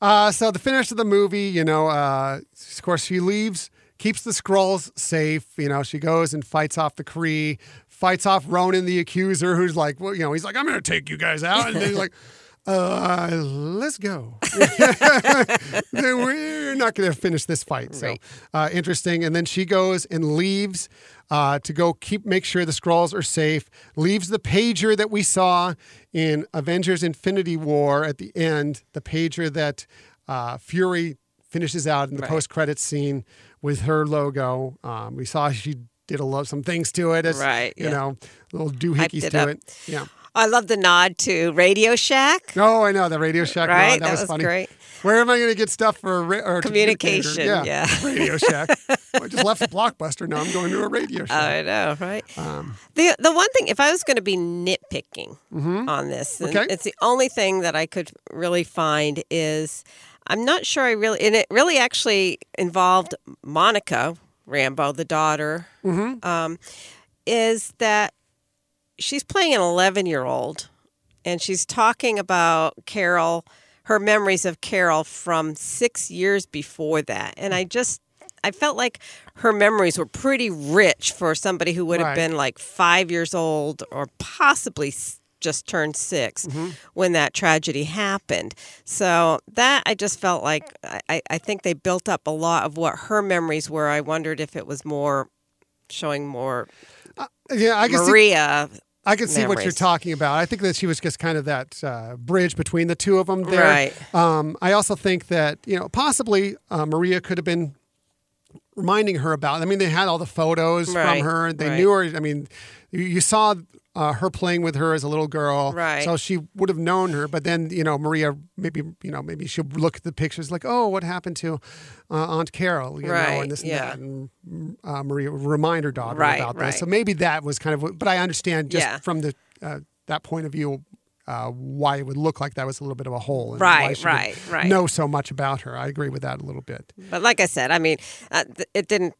Uh, so the finish of the movie, you know, uh, of course, she leaves keeps the Skrulls safe. You know, she goes and fights off the Kree, fights off Ronan the accuser, who's like, well, you know, he's like, I'm going to take you guys out. And he's like, uh, let's go. We're not going to finish this fight. So Right. uh, interesting. And then she goes and leaves uh, to go keep make sure the Skrulls are safe. Leaves the pager that we saw in Avengers: Infinity War at the end. The pager that uh, Fury finishes out in the Right. post credits scene with her logo. Um, we saw she did a lot some things to it. As, Right, You yeah. know, little doohickeys to it. Yeah. I love the nod to Radio Shack. Oh, I know the Radio Shack. nod, Right? that, That was, was funny. great. Where am I going to get stuff for ra- or Communication, communicator? yeah. Radio Shack. I just left the blockbuster. Now I'm going to a Radio Shack. I know, right? Um, the the one thing, if I was going to be nitpicking on this, and Mm-hmm. Okay. it's the only thing that I could really find is I'm not sure I really, and it really actually involved Monica Rambeau, the daughter, Mm-hmm. um, is that she's playing an 11 year old and she's talking about Carol, her memories of Carol from six years before that. And I just, I felt like her memories were pretty rich for somebody who would have Right. been like five years old or possibly just turned 6 mm-hmm. when that tragedy happened. So that I just felt like I- I, think they built up a lot of what her memories were. I wondered if it was more showing more uh, yeah, I see. Maria. I can see what you're talking about. I think that she was just kind of that uh, bridge between the two of them there. Right. Um, I also think that you know possibly uh, Maria could have been reminding her about. I mean, they had all the photos Right, from her. They right. knew her. I mean, you, you saw uh, her playing with her as a little girl, Right. So she would have known her. But then you know, Maria maybe you know maybe she'll look at the pictures like, oh, what happened to uh, Aunt Carol? You know, Right, and this and yeah. that, and uh, Maria would remind her daughter Right, about this. So maybe that was kind of. But I understand just Yeah. from the uh, that point of view. Uh, why it would look like that was a little bit of a hole, and Right, right, right. Know so much about her. I agree with that a little bit. But like I said, I mean, uh, th- it didn't,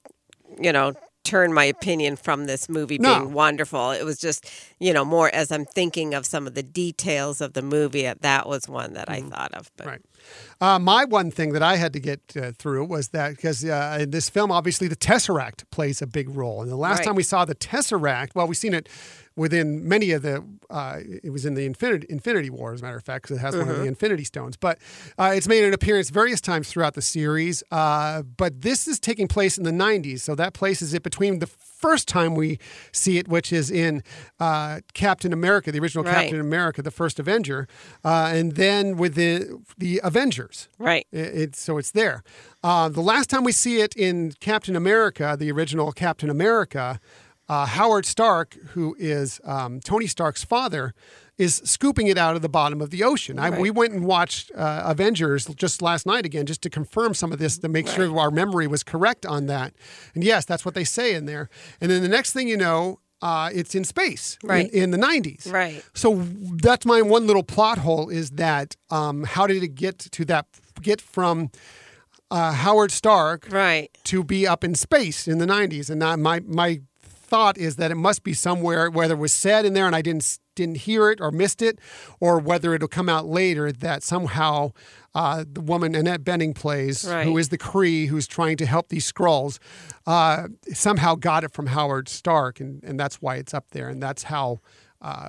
you know, turn my opinion from this movie No. being wonderful. It was just, you know, more as I'm thinking of some of the details of the movie. uh, That was one that I thought of. But Mm-hmm. Right. Uh, my one thing that I had to get uh, through was that because uh, in this film, obviously, the Tesseract plays a big role. And the last Right. time we saw the Tesseract, well, we've seen it within many of the, uh, it was in the Infinity, Infinity War, as a matter of fact, because it has one of Mm-hmm. the Infinity Stones. But uh, it's made an appearance various times throughout the series. Uh, but this is taking place in the 90s. So that places it between the first time we see it, which is in uh, Captain America, the original Right. Captain America, the first Avenger, uh, and then with the, the Avengers. right, It, it- so it's there. Uh, the last time we see it in Captain America, the original Captain America, uh, Howard Stark, who is um, Tony Stark's father, is scooping it out of the bottom of the ocean. I, we went and watched uh, Avengers just last night again, just to confirm some of this, to make sure our memory was correct on that. And yes, that's what they say in there. And then the next thing you know, uh, it's in space in- Right. in, the 90s. right. So that's my one little plot hole is that um, how did it get to that, get from uh, Howard Stark Right. to be up in space in the 90s? And I, my, my thought is that it must be somewhere, whether it was said in there and I didn't, didn't hear it or missed it, or whether it'll come out later that somehow uh, the woman Annette Bening plays, who Right. is the Kree who's trying to help these Skrulls, uh, somehow got it from Howard Stark, and, and that's why it's up there, and that's how, uh,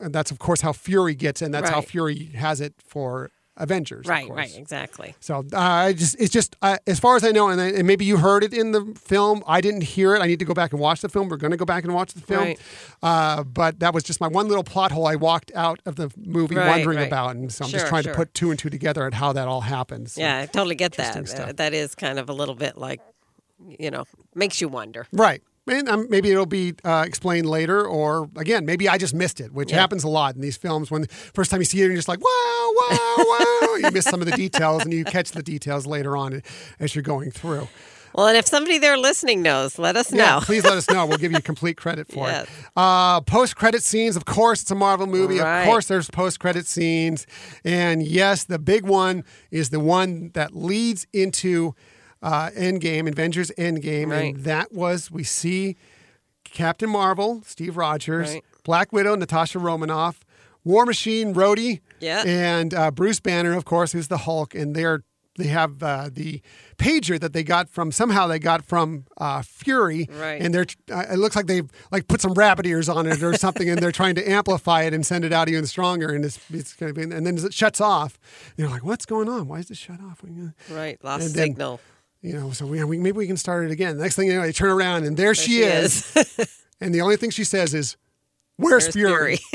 and that's of course how Fury gets, and that's how Fury has it for Avengers, of Right. course. Right. Exactly. So uh, I just it's just uh, as far as I know, and, I- and maybe you heard it in the film. I didn't hear it. I need to go back and watch the film. We're going to go back and watch the film. Right. Uh, but that was just my one little plot hole. I walked out of the movie Right, wondering right. about, and so I'm just trying sure. to put two and two together at how that all happens. So- Yeah, I totally get that. Stuff. That is kind of a little bit like, you know, makes you wonder. Right. And um, maybe it'll be uh, explained later, or again, maybe I just missed it, which Yeah. happens a lot in these films. When first time you see it, you're just like, wow, wow, wow. you miss some of the details, and you catch the details later on as you're going through. Well, and if somebody there listening knows, let us Yeah, know. please let us know. We'll give you complete credit for Yes. it. Uh, post credit scenes, of course, it's a Marvel movie. Right. Of course, there's post credit scenes. And yes, the big one is the one that leads into uh, Endgame, Avengers Endgame. Right. And that was, we see Captain Marvel, Steve Rogers, Right. Black Widow, Natasha Romanoff, War Machine, Rhodey, Yeah. and uh, Bruce Banner, of course, who's the Hulk. And they're they have uh, the pager that they got from somehow they got from uh, Fury, Right. and they're uh, it looks like they've like put some rabbit ears on it or something, and they're trying to amplify it and send it out even stronger, and it's, it's gonna be, and then it shuts off. You're like, what's going on? Why is it shut off? Right, lost then- signal. You know, so we, we maybe we can start it again. Next thing you know, they turn around and there, she, she is, and the only thing she says is, "Where's, There's Fury?"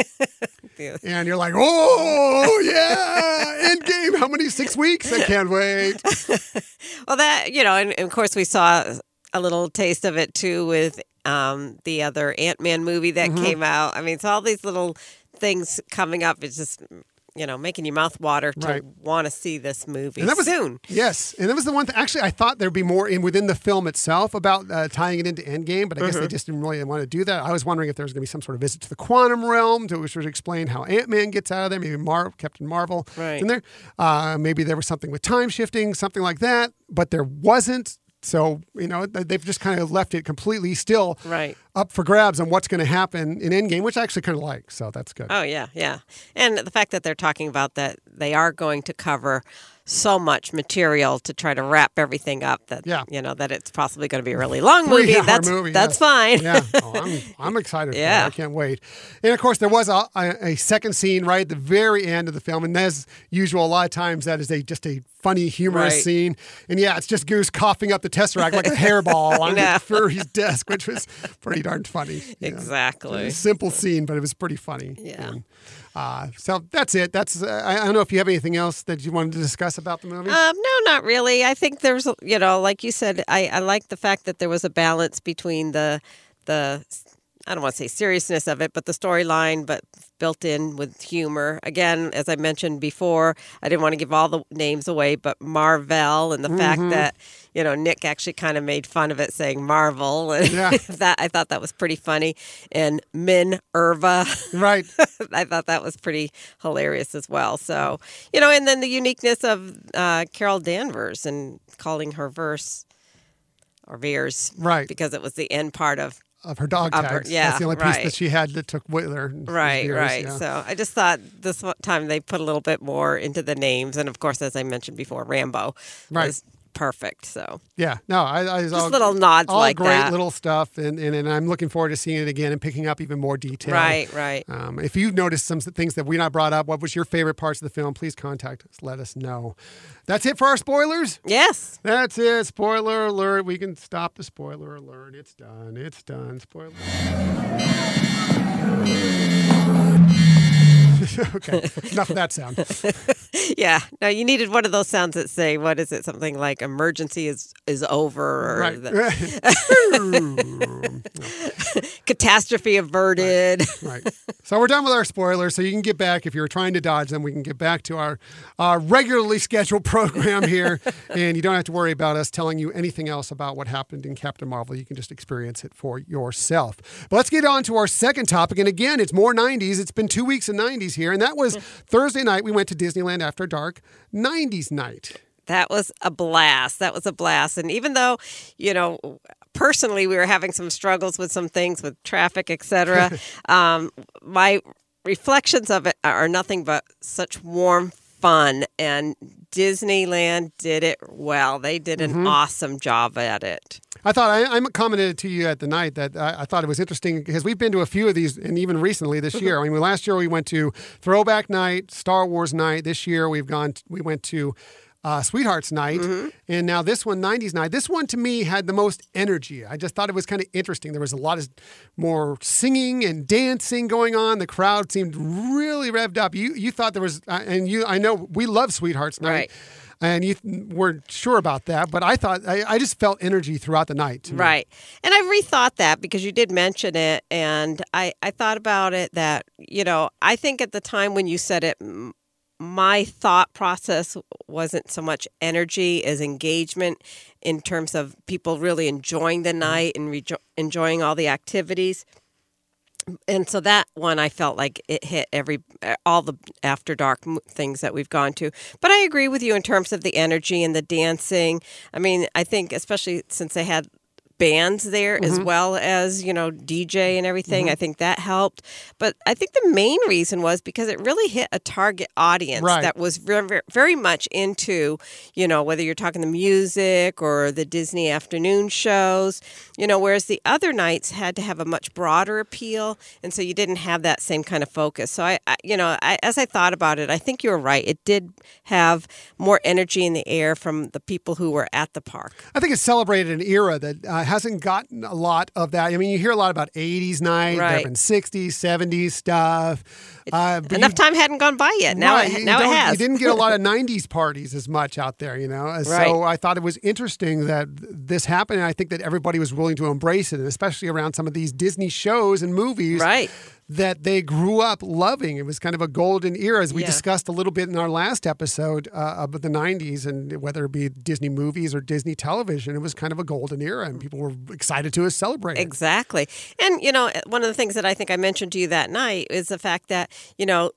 Yeah. And you're like, "Oh yeah, end game. How many? Six weeks? I can't wait." Well, that you know, and, and of course we saw a little taste of it too with um, the other Ant Man movie that Mm-hmm. came out. I mean, it's all these little things coming up. It's just you know making your mouth water to Right. want to see this movie And that was soon. Yes, and that was the one thing. Actually, I thought there'd be more in within the film itself about uh, tying it into Endgame, but I guess they just didn't really want to do that. I was wondering if there was going to be some sort of visit to the quantum realm to sort of explain how Ant Man gets out of there. Maybe Mar- Captain Marvel Right. in there. Uh, maybe there was something with time shifting, something like that. But there wasn't. So you know they've just kind of left it completely still Right. up for grabs on what's going to happen in Endgame, which I actually kind of like. So that's good. Oh yeah, yeah. And the fact that they're talking about that they are going to cover so much material to try to wrap everything up that Yeah. you know that it's possibly going to be a really long movie. That's movie, that's fine. yeah, oh, I'm, I'm excited. For Yeah. I can't wait. And of course, there was a, a, second scene right at the very end of the film, and as usual, a lot of times that is a just a funny, humorous Right. scene. And yeah, it's just Goose coughing up the tesseract like a hairball on. Fury's desk, which was pretty darn funny. Exactly. A simple scene, but it was pretty funny. Yeah. And, uh, so that's it. That's uh, I, don't know if you have anything else that you wanted to discuss about the movie. Um, no, not really. I think there's, you know, like you said, I, I like the fact that there was a balance between the, the, I don't want to say seriousness of it, but the storyline, but built in with humor. Again, as I mentioned before, I didn't want to give all the names away, but Marvel and the fact that, you know, Nick actually kind of made fun of it saying Marvel. And Yeah. that I thought that was pretty funny. And Minerva. right. I thought that was pretty hilarious as well. So, you know, and then the uniqueness of uh, Carol Danvers and calling her verse or Vers, Right. Because it was the end part of Of her dog her- tags. yeah, That's the only piece right. that she had that took with her. right, yours, right. yeah. So I just thought this time they put a little bit more into the names, and of course, as I mentioned before, Rambo Right. was perfect. So Yeah, no, I, I just all, little nods all like great that. little stuff, and, and and I'm looking forward to seeing it again and picking up even more detail. right, right. Um, if you've noticed some things that we not brought up, what was your favorite parts of the film? Please contact us. Let us know. That's it for our spoilers. Yes. That's it. Spoiler alert. We can stop the spoiler alert. It's done. It's done. Spoiler. okay. Enough of that sound. Yeah. No, you needed one of those sounds that say, "What is it? Something like emergency is is over," or Right. the catastrophe averted. right. So we're done with our spoilers. So you can get back if you're trying to dodge them. We can get back to our uh, regularly scheduled program here, and you don't have to worry about us telling you anything else about what happened in Captain Marvel. You can just experience it for yourself. But let's get on to our second topic, and again, it's more '90s. It's been two weeks of '90s here, and that was Thursday night. We went to Disneyland after dark, '90s night. That was a blast. That was a blast. And even though, you know, personally we were having some struggles with some things with traffic, etc., um, my reflections of it are nothing but such warm fun. And Disneyland did it well. They did an awesome job at it. I thought I, I commented to you at the night that I, I thought it was interesting because we've been to a few of these, and even recently this year. I mean, last year we went to Throwback Night, Star Wars Night. This year we've gone, we went to uh, Sweethearts Night, and now this one, 90s Night. This one to me had the most energy. I just thought it was kind of interesting. There was a lot of more singing and dancing going on. The crowd seemed really revved up. You you thought there was, uh, and you I know we love Sweethearts Night Right. And you th- weren't sure about that, but I thought I, I just felt energy throughout the night. Right. And I rethought that because you did mention it. And I, I thought about it that, you know, I think at the time when you said it, my thought process wasn't so much energy as engagement in terms of people really enjoying the mm-hmm. night and rejo- enjoying all the activities. And so that one, I felt like it hit every all the after dark things that we've gone to. But I agree with you in terms of the energy and the dancing. I mean, I think especially since they had bands there as well as you know DJ and everything. I think that helped, but I think the main reason was because it really hit a target audience Right. that was very, very much into you know whether you're talking the music or the Disney afternoon shows, you know, whereas the other nights had to have a much broader appeal, and so you didn't have that same kind of focus. So I, I you know, I, as I thought about it, I think you're right. It did have more energy in the air from the people who were at the park. I think it celebrated an era that uh, hasn't gotten a lot of that. I mean, you hear a lot about 80s night, there have Right. been 60s, 70s stuff. Uh, Enough you- time hadn't gone by yet. Now, Right, it, now it has. You didn't get a lot of 90s parties as much out there, you know? Uh, So I thought it was interesting that this happened. And I think that everybody was willing to embrace it, and especially around some of these Disney shows and movies. Right. That they grew up loving. It was kind of a golden era, as we Yeah. discussed a little bit in our last episode uh, about the 90s, and whether it be Disney movies or Disney television, it was kind of a golden era, and people were excited to celebrate it. Exactly. And, you know, one of the things that I think I mentioned to you that night is the fact that, you know,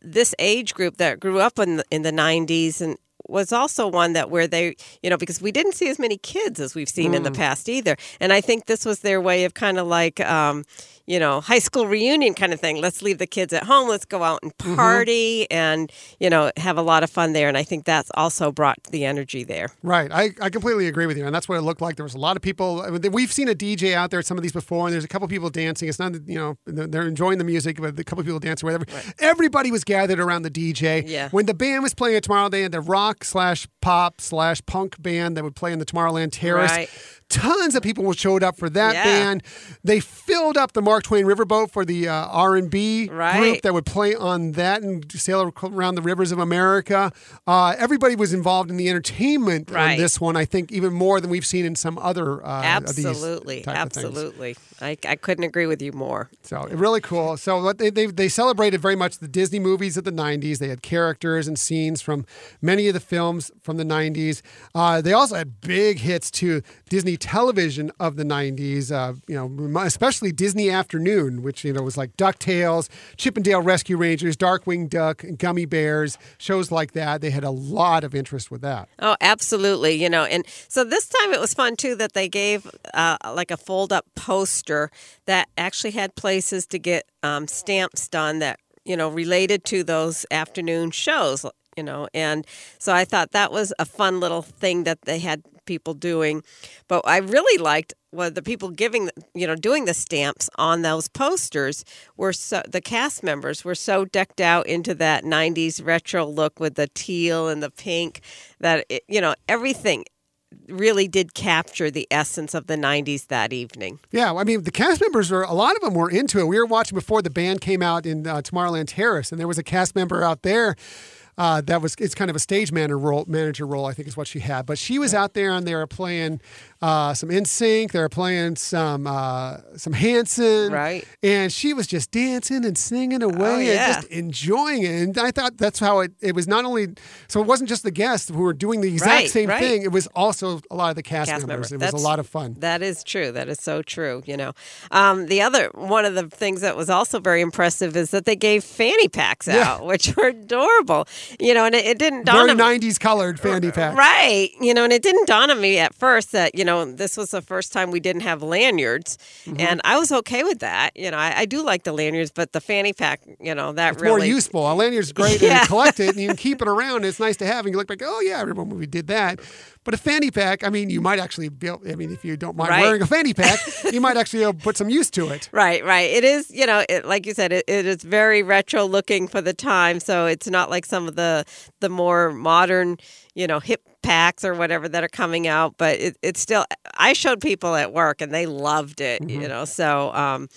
this age group that grew up in the, in the 90s and was also one that where they, you know, because we didn't see as many kids as we've seen in the past either. And I think this was their way of kind of like, um, you know, high school reunion kind of thing. Let's leave the kids at home. Let's go out and mm-hmm. party and, you know, have a lot of fun there. And I think that's also brought the energy there. Right. I, I completely agree with you. And that's what it looked like. There was a lot of people. I mean, we've seen a DJ out there at some of these before, and there's a couple people dancing. It's not, that, you know, they're enjoying the music, but a couple people dancing, whatever. Everybody was gathered around the DJ. Yeah. When the band was playing at Tomorrow, they had the rock slash pop slash punk band that would play in the Tomorrowland Terrace. Right. Tons of people showed up for that Yeah. band. They filled up the Mark Twain Riverboat for the uh, R&B group that would play on that and sail around the rivers of America. Uh, everybody was involved in the entertainment on this one. I think even more than we've seen in some other uh, of these Absolutely. type of things. Absolutely. I, I couldn't agree with you more. So really cool. So they, they they celebrated very much the Disney movies of the '90s. They had characters and scenes from many of the films from the '90s. Uh, they also had big hits to Disney television of the '90s. Uh, you know, especially Disney Afternoon, which you know was like Ducktales, Chip 'n Dale Rescue Rangers, Darkwing Duck, Gummi Bears. Shows like that. They had a lot of interest with that. Oh, absolutely. You know, and so this time it was fun too that they gave uh, like a fold up poster that actually had places to get um, stamps done that, you know, related to those afternoon shows, you know. And so I thought that was a fun little thing that they had people doing. But I really liked was the people giving, you know, doing the stamps on those posters were so the cast members were so decked out into that '90s retro look with the teal and the pink that it, you know everything really did capture the essence of the 90s that evening. Yeah, I mean, the cast members were, a lot of them were into it. We were watching before the band came out in uh, Tomorrowland Terrace, and there was a cast member out there. Uh, that was it's kind of a stage manager role, manager role, I think is what she had. But she was out there and they were playing uh, some NSYNC, they were playing some uh, some Hanson, Right. And she was just dancing and singing away Oh, yeah. and just enjoying it. And I thought that's how it it was not only so it wasn't just the guests who were doing the exact Right, same right. thing. It was also a lot of the cast, Cast members. members. It was a lot of fun. That is true. That is so true. You know, um, the other one of the things that was also very impressive is that they gave fanny packs Yeah. out, which were adorable. You know, and it, it didn't dawn Very on me. 90s colored fanny pack. Right. You know, and it didn't dawn on me at first that, you know, this was the first time we didn't have lanyards. Mm-hmm. And I was okay with that. You know, I, I do like the lanyards, but the fanny pack, you know, that It's really. more useful. A lanyard's great and you collect it and you can keep it around. It's nice to have. And you look back, oh, yeah, I remember we did that. But a fanny pack, I mean, you might actually be, able- I mean, if you don't mind Right. wearing a fanny pack, you might actually uh, put some use to it. Right, right. It is, you know, it, like you said, it, it is very retro looking for the time. So it's not like some of the the more modern, you know, hip packs or whatever that are coming out. But it, it's still. I showed people at work and they loved it. Mm-hmm. You know, so um,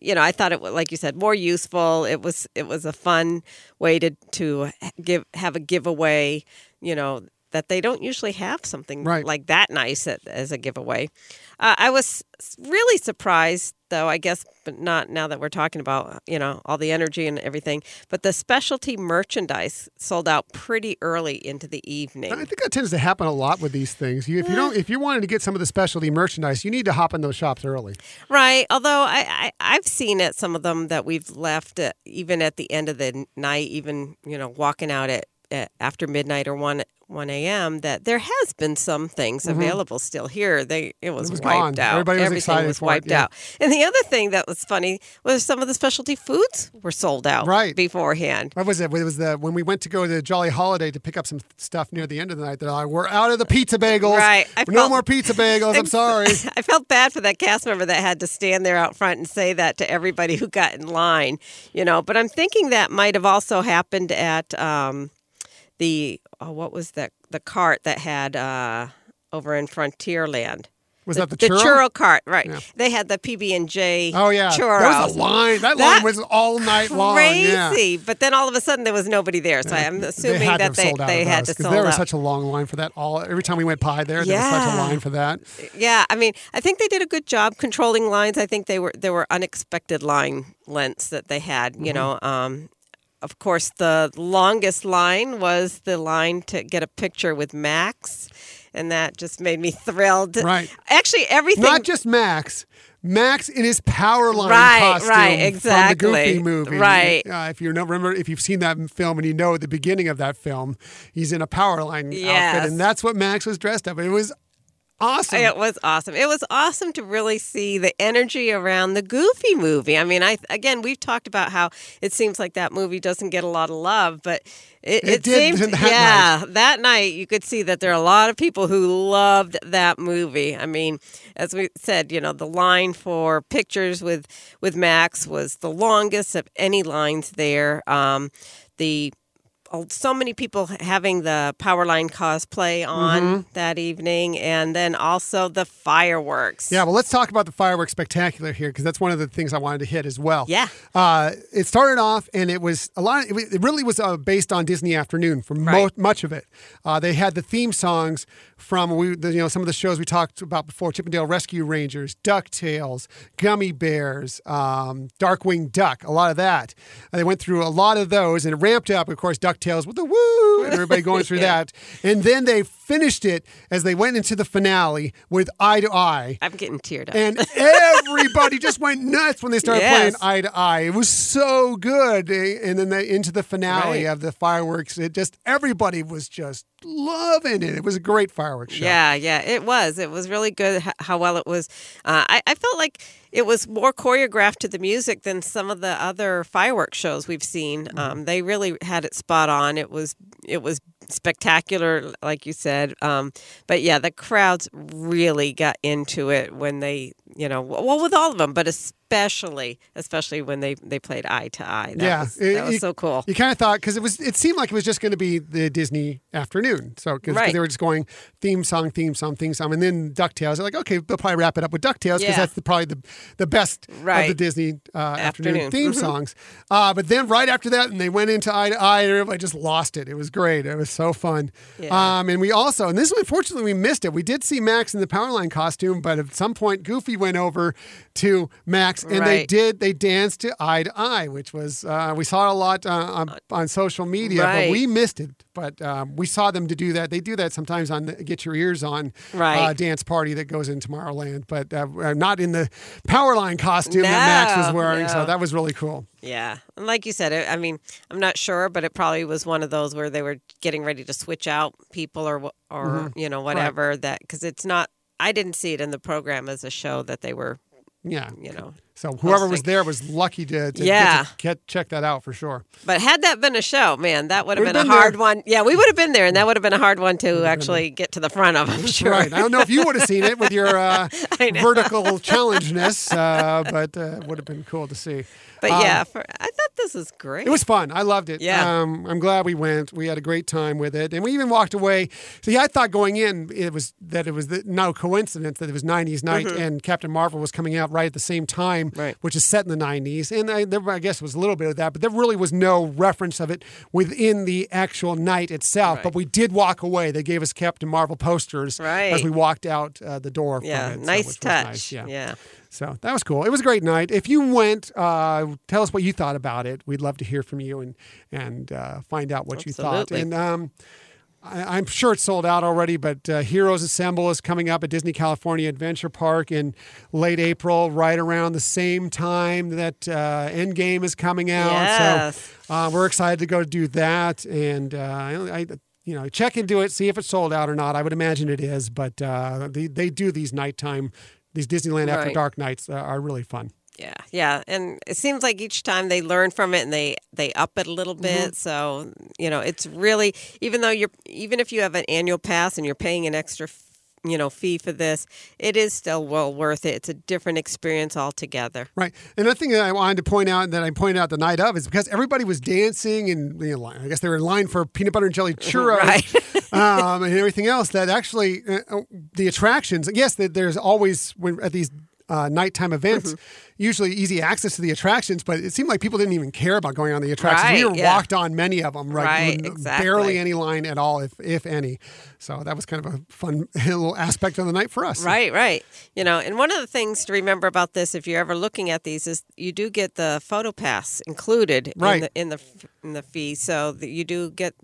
you know, I thought it was like you said more useful. It was it was a fun way to to give have a giveaway. You know. That they don't usually have something Right. like that nice at, as a giveaway. Uh, I was really surprised, though, I guess, but not now that we're talking about, you know, all the energy and everything. But the specialty merchandise sold out pretty early into the evening. I think that tends to happen a lot with these things. You, if you don't, if you wanted to get some of the specialty merchandise, you need to hop in those shops early. Right. Although I, I, I've seen at some of them that we've left uh, even at the end of the night, even, you know, walking out at uh, after midnight or one 1 a.m. that there has been some things available still here. They it was, Mm-hmm. was wiped gone. out. Everybody was Everything excited was for it, wiped yeah. out. And the other thing that was funny was some of the specialty foods were sold out Right. beforehand. What was it? It was the when we went to go to the Jolly Holiday to pick up some stuff near the end of the night. They're like, "We're out of the pizza bagels. Right. I no more pizza bagels. I'm sorry." I felt bad for that cast member that had to stand there out front and say that to everybody who got in line, you know. But I'm thinking that might have also happened at um, the oh, what was that the cart that had uh, over in Frontierland. Was the, that the churro? churro cart? Right. Yeah. They had the PB and J. Oh yeah, churros. there was a line. That, That- line was all night long. Yeah. Crazy, but then all of a sudden there was nobody there. So I'm assuming they that they, they had to sold there was out. such a long line for that. All every time we went by there, there was such a line for that. Yeah, I mean, I think they did a good job controlling lines. I think they were there were unexpected line lengths that they had. You Mm-hmm. know, um, of course, the longest line was the line to get a picture with Max, and that just made me thrilled. Right. Actually, everything. Not just Max. Max in his power line Right, costume right, from the. Goofy movie. Right. Uh, if you remember, if you've seen that film and you know at the beginning of that film, he's in a power line Yes. outfit, and that's what Max was dressed up. It was awesome. It was awesome. It was awesome to really see the energy around the Goofy movie. I mean, I again we've talked about how it seems like that movie doesn't get a lot of love, but it, It it, did seemed that yeah that night you could see that there are a lot of people who loved that movie. I mean, as we said, you know, the line for pictures with with Max was the longest of any lines there. Um, the so many people having the Powerline cosplay on Mm-hmm. that evening, and then also the fireworks. Yeah, well, let's talk about the fireworks spectacular here because that's one of the things I wanted to hit as well. Yeah. uh, it started off and it was a lot. It, it really was uh, based on Disney Afternoon for mo- Right. much of it. Uh, they had the theme songs from we, the, you know, some of the shows we talked about before: Chip 'n Dale Rescue Rangers, Ducktales, Gummi Bears, um, Darkwing Duck. A lot of that. And they went through a lot of those, and it ramped up. Of course, Ducktales with the woo, and everybody going through that. And then they finished it as they went into the finale with Eye to Eye. I'm getting teared up. And everybody just went nuts when they started Yes. playing eye to eye. It was so good. Eh, And then they, into the finale Right. of the fireworks, it just everybody was just loving it. It was a great fireworks show. Yeah, yeah, it was. It was really good how well it was. Uh, I, I felt like it was more choreographed to the music than some of the other fireworks shows we've seen. Mm-hmm. Um, they really had it spot on. It was it was spectacular, like you said. Um, but yeah, the crowds really got into it when they, you know, well, with all of them, but especially especially when they they played eye to eye. That Yeah, was, it- that was it- so cool. You kind of thought because it was it seemed like it was just going to be the Disney afternoon. So because Right. they were just going theme song, theme song, theme song, and then Ducktales. They're like, okay, they'll probably wrap it up with Ducktales because Yeah. that's the, probably the the best of the Disney uh, afternoon. Afternoon. theme Mhm. songs. Uh, but then right after that, and they went into eye to eye, and everybody just lost it. It was great. It was so fun. Yeah. Um, and we also, and this unfortunately we missed it. We did see Max in the Powerline costume, but at some point Goofy went over to Max, and they did they danced to eye to eye, which was uh, we saw a lot uh, on, on social media, but Right. we missed it. But um, we saw them to do that. They do that sometimes on the Get Your Ears On uh, dance party that goes in Tomorrowland, but uh, uh, not in the Powerline costume that Max was No, wearing. So that was really cool. Yeah, and like you said, it, I mean, I'm not sure, but it probably was one of those where they were getting ready to switch out people or or Mm-hmm. you know whatever that because it's not. I didn't see it in the program as a show that they were, Yeah. you know. So whoever was there was lucky to, to Yeah. get to get, check that out for sure. But had that been a show, man, that would have been, been a hard there. one. Yeah, we would have been there, and that would have been a hard one to actually get to the front of. I'm sure. Right. I don't know if you would have seen it with your uh, vertical challengeness, uh, but uh, would have been cool to see. But Um, yeah, for, I thought this was great. It was fun. I loved it. Yeah. Um, I'm glad we went. We had a great time with it, and we even walked away. See, I thought going in it was that it was the, no coincidence that it was 90s night and Captain Marvel was coming out right at the same time, Mm-hmm. Right. which is set in the 90s. And I, there, I guess it was a little bit of that, but there really was no reference of it within the actual night itself. Right. But we did walk away. They gave us Captain Marvel posters Right. as we walked out uh, the door. yeah, from it, nice was touch. nice. Yeah. yeah. So that was cool. It was a great night. If you went, uh, tell us what you thought about it. We'd love to hear from you and and uh, find out what you thought. And um, I, am sure it's sold out already, but uh, Heroes Assemble is coming up at Disney California Adventure Park in late April, right around the same time that uh, Endgame is coming out. Yes. So uh, we're excited to go do that, and uh, I, you know, check into it, see if it's sold out or not. I would imagine it is, but uh, they they do these nighttime, these Disneyland After Right. Dark nights uh, are really fun. Yeah, yeah, and it seems like each time they learn from it and they they up it a little Mm-hmm. bit. So you know, it's really even though you're even if you have an annual pass and you're paying an extra, you know, fee for this, it is still well worth it. It's a different experience altogether. Right. Another thing that I wanted to point out that I pointed out the night of is because everybody was dancing and you know, I guess they were in line for peanut butter and jelly churros Right. um, and everything else. That actually uh, uh, the attractions. Yes, that there's always when at these. Uh, nighttime events, Mm-hmm. usually easy access to the attractions, but it seemed like people didn't even care about going on the attractions. we were yeah. walked on many of them, right? Right, exactly. Barely any line at all, if if any. So that was kind of a fun little aspect of the night for us. Right, right. You know, and one of the things to remember about this, if you're ever looking at these, is you do get the photo pass included Right. in the in the in the fee, so you do get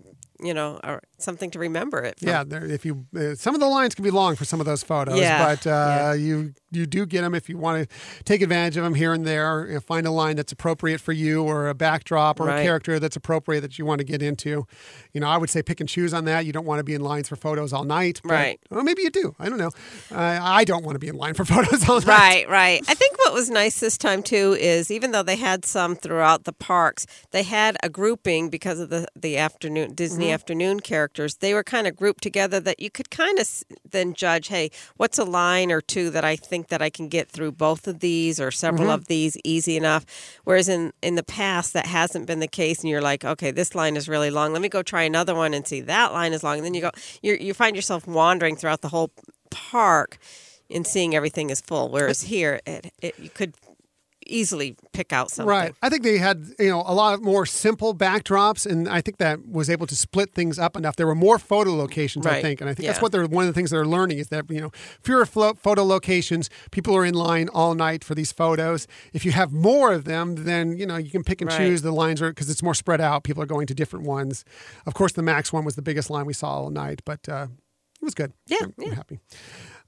you know something to remember it. From. Yeah, there, if you uh, some of the lines can be long for some of those photos, Yeah, but uh, you you do get them if you want to take advantage of them here and there. You know, find a line that's appropriate for you, or a backdrop, or a character that's appropriate that you want to get into. You know, I would say pick and choose on that. You don't want to be in lines for photos all night, but- Right. Or maybe you do. I don't know. Uh, I don't want to be in line for photos all night. Right, right. I think what was nice this time too is even though they had some throughout the parks, they had a grouping because of the the afternoon Disney afternoon characters. They were kind of grouped together that you could kind of then judge, hey, what's a line or two that I think that I can get through both of these or several mm-hmm. of these easy enough. Whereas in in the past that hasn't been the case, and you're like, okay, this line is really long. Let me go try another one and see that line is long. And then you go, you you find yourself wandering throughout the whole park and seeing everything is full. Whereas here, it, it you could easily pick out something. Right. I think they had, you know, a lot of more simple backdrops, and I think that was able to split things up enough. There were more photo locations, I think, and I think that's what they're one of the things they're learning is that you know fewer flo- photo locations, people are in line all night for these photos. If you have more of them, then you know you can pick and Right. choose the lines, are because it's more spread out. People are going to different ones. Of course, the Max one was the biggest line we saw all night, but uh, it was good. Yeah, I'm, I'm happy.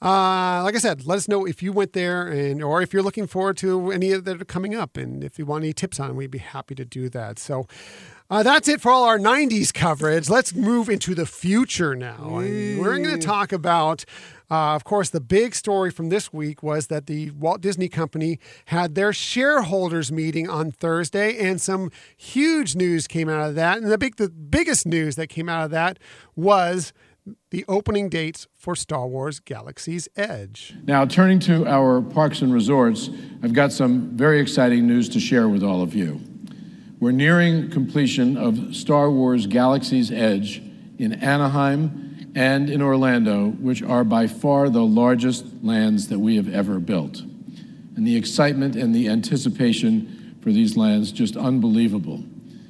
Uh, like I said, let us know if you went there and or if you're looking forward to any of that are coming up, and if you want any tips on, we'd be happy to do that. So. Uh, that's it for all our 90s coverage. Let's move into the future now. And we're going to talk about, uh, of course, the big story from this week was that the Walt Disney Company had their shareholders meeting on Thursday, and some huge news came out of that. And the big, the biggest news that came out of that was the opening dates for Star Wars Galaxy's Edge. Now, turning to our parks and resorts, I've got some very exciting news to share with all of you. We're nearing completion of Star Wars Galaxy's Edge in Anaheim and in Orlando, which are by far the largest lands that we have ever built. And the excitement and the anticipation for these lands just unbelievable.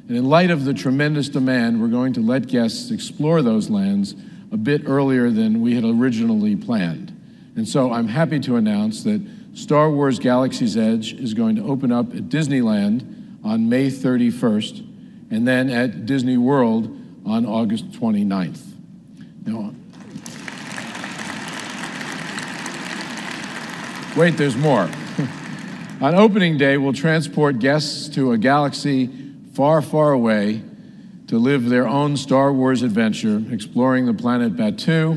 And in light of the tremendous demand, we're going to let guests explore those lands a bit earlier than we had originally planned. And so I'm happy to announce that Star Wars Galaxy's Edge is going to open up at Disneyland on May 31st and then at Disney World on August 29th. Now, wait, there's more. on opening day, we'll transport guests to a galaxy far, far away to live their own Star Wars adventure, exploring the planet Batuu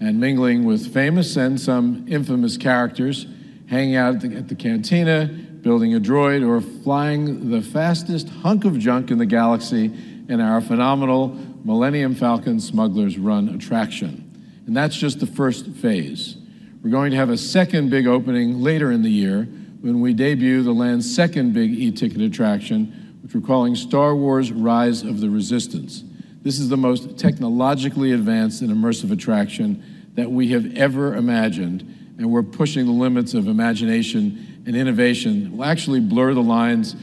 and mingling with famous and some infamous characters, hanging out at the, at the cantina, building a droid, or flying the fastest hunk of junk in the galaxy in our phenomenal Millennium Falcon Smugglers Run attraction. And that's just the first phase. We're going to have a second big opening later in the year when we debut the land's second big e ticket attraction, we're calling Star Wars Rise of the Resistance. This is the most technologically advanced and immersive attraction that we have ever imagined, and we're pushing the limits of imagination and innovation. We'll actually blur the lines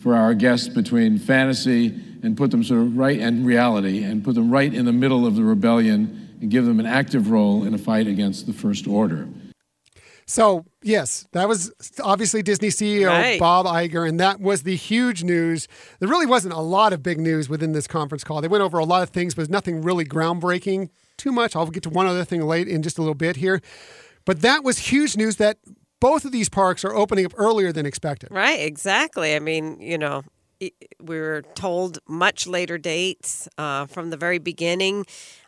for our guests between fantasy and put them sort of right and reality and put them right in the middle of the rebellion and give them an active role in a fight against the First Order. So, yes, that was obviously Disney CEO Right. Bob Iger, and that was the huge news. There really wasn't a lot of big news within this conference call. They went over a lot of things, but nothing really groundbreaking too much. I'll get to one other thing late in just a little bit here. But that was huge news that both of these parks are opening up earlier than expected. Right, exactly. I mean, you know, we were told much later dates uh, from the very beginning.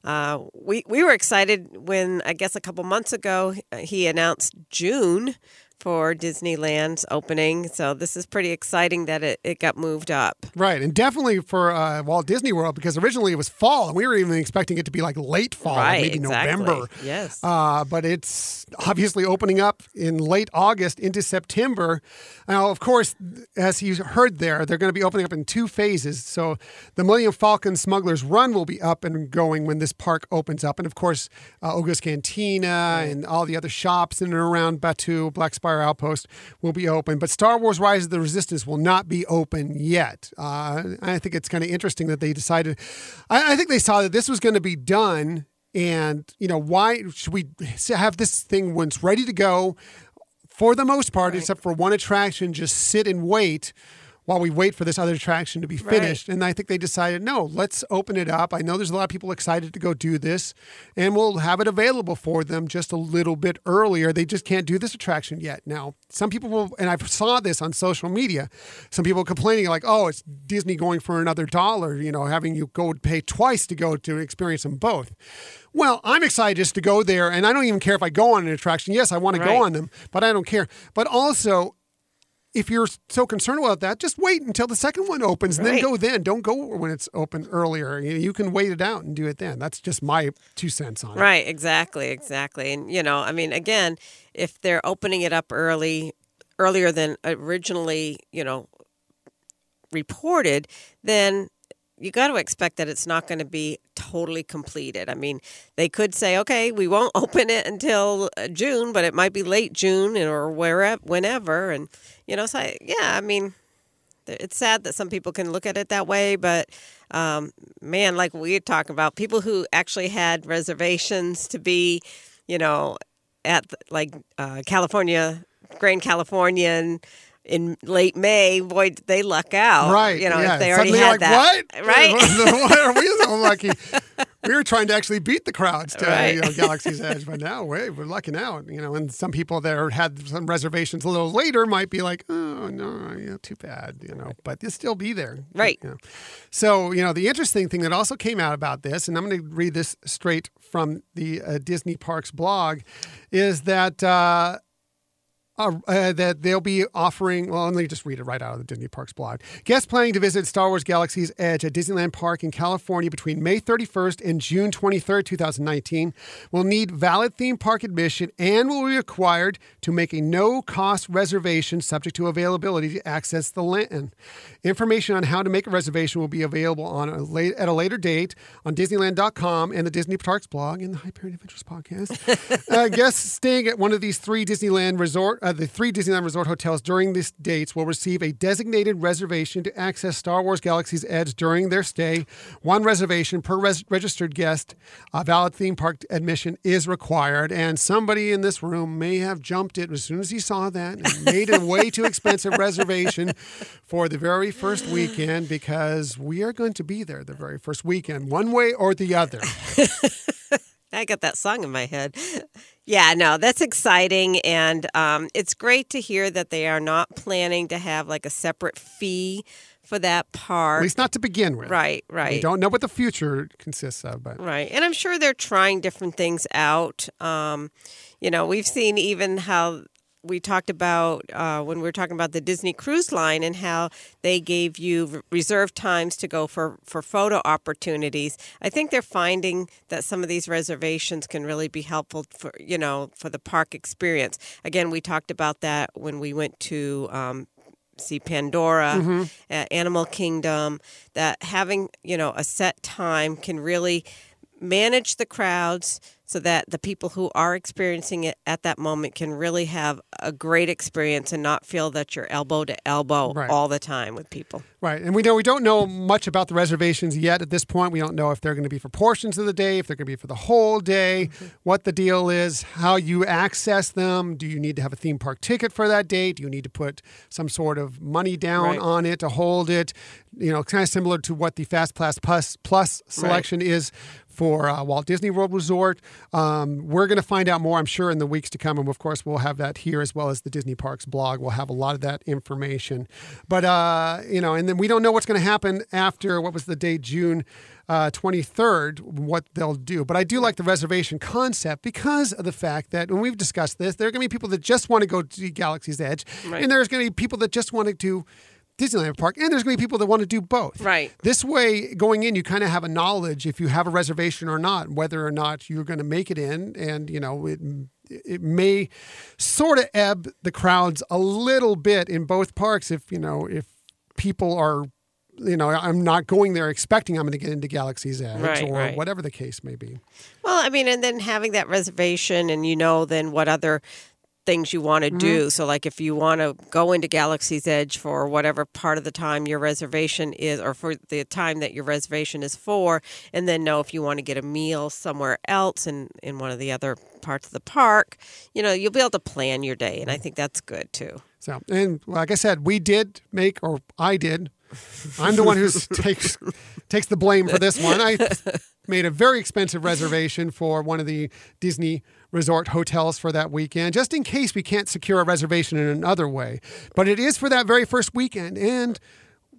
Uh, we we were excited when I guess a couple months ago he announced June for Disneyland's opening. So this is pretty exciting that it, it got moved up. Right, and definitely for uh, Walt Disney World because originally it was fall, and we were even expecting it to be like late fall, Right, maybe exactly. November. Yes. uh, but it's obviously opening up in late August into September. Now, of course, as you heard there, they're going to be opening up in two phases. So the Millennium Falcon Smuggler's Run will be up and going when this park opens up, and of course, uh, Oga's Cantina and all the other shops in and around Batuu, Black Spire Outpost will be open. But Star Wars: Rise of the Resistance will not be open yet. Uh, I think it's kind of interesting that they decided. I, I think they saw that this was going to be done and you know why should we have this thing when it's ready to go for the most part except for one attraction just sit and wait while we wait for this other attraction to be finished. And i think they decided no let's open it up. I know there's a lot of people excited to go do this and we'll have it available for them just a little bit earlier. They just can't do this attraction yet. Now some people will and i saw this on social media some people complaining like oh it's disney going for another dollar you know having you go pay twice to go to experience them both. Well, I'm excited just to go there, and I don't even care if I go on an attraction. Yes, I want to go on them, but I don't care. But also, if you're so concerned about that, just wait until the second one opens, and then go then. Don't go when it's open earlier. You, can wait it out and do it then. That's just my two cents on it. Right, exactly, exactly. And you know, I mean, again, if they're opening it up early, earlier than originally, you know, reported, then you got to expect that it's not going to be totally completed. I mean, they could say, okay, we won't open it until uh, June, but it might be late June or wherever, whenever, and you know, so I, yeah, I mean, it's sad that some people can look at it that way, but um, man, like we were talking about, people who actually had reservations to be, you know, at like uh, California, Grand Californian in late May, boy, did they luck out. Right. You know, yeah. if they already had like, that. What? Right. Why are we so lucky? We were trying to actually beat the crowds to Right. you know, Galaxy's Edge, but now wait, we're lucking out. You know, and some people that had some reservations a little later might be like, oh no, yeah, too bad. You know, but they'll still be there. Right. You know. So you know, the interesting thing that also came out about this, and I'm going to read this straight from the uh, Disney Parks blog, is that. Uh, uh, uh, that they'll be offering. Well, let me just read it right out of the Disney Parks blog. Guests planning to visit Star Wars Galaxy's Edge at Disneyland Park in California between May 31st and June 23rd, 2019, will need valid theme park admission and will be required to make a no-cost reservation subject to availability to access the land. Information on how to make a reservation will be available on a late, at a later date on Disneyland.com and the Disney Parks blog and the Hyperion Adventures podcast. uh, guests staying at one of these three Disneyland resort, uh, the three Disneyland Resort hotels during these dates will receive a designated reservation to access Star Wars Galaxy's Edge during their stay. One reservation per res- registered guest. A valid theme park admission is required, and somebody in this room may have jumped it as soon as he saw that and made a way too expensive reservation for the very first weekend because we are going to be there the very first weekend, one way or the other. I got that song in my head. Yeah, no, that's exciting. And um, it's great to hear that they are not planning to have like a separate fee for that part. At least not to begin with. Right, right. We don't know what the future consists of, but Right. And I'm sure they're trying different things out. Um, you know, we've seen even how we talked about uh, when we were talking about the Disney Cruise Line and how they gave you reserved times to go for, for photo opportunities. I think they're finding that some of these reservations can really be helpful for you know for the park experience. Again, we talked about that when we went to. Um, see Pandora, uh, Animal Kingdom, that having, you know, a set time can really manage the crowds so that the people who are experiencing it at that moment can really have a great experience and not feel that you're elbow to elbow Right. all the time with people. Right. And we know we don't know much about the reservations yet at this point. We don't know if they're going to be for portions of the day, if they're going to be for the whole day, mm-hmm. what the deal is, how you access them. Do you need to have a theme park ticket for that date? Do you need to put some sort of money down Right. on it to hold it? You know, kind of similar to what the Fast Pass Plus, Plus selection is for uh, Walt Disney World Resort. Um, we're going to find out more, I'm sure, in the weeks to come. And of course, we'll have that here as well as the Disney Parks blog. We'll have a lot of that information. But, uh, you know, and then we don't know what's going to happen after what was the date, June uh, 23rd, what they'll do. But I do like the reservation concept because of the fact that when we've discussed this, there are going to be people that just want to go to Galaxy's Edge, Right. and there's going to be people that just want to do. Disneyland Park, and there's going to be people that want to do both. Right. This way, going in, you kind of have a knowledge if you have a reservation or not, whether or not you're going to make it in, and you know it. It may sort of ebb the crowds a little bit in both parks if you know if people are, you know, I'm not going there expecting I'm going to get into Galaxy's Edge Right, or right. whatever the case may be. Well, I mean, and then having that reservation and you know then what other things you want to Mm-hmm. do. So, like if you want to go into Galaxy's Edge for whatever part of the time your reservation is, or for the time that your reservation is for, and then know if you want to get a meal somewhere else in, in one of the other parts of the park, you know, you'll be able to plan your day. And I think that's good too. So, and like I said, we did make, or I did. I'm the one who takes takes the blame for this one. I made a very expensive reservation for one of the Disney resort hotels for that weekend, just in case we can't secure a reservation in another way. But it is for that very first weekend, and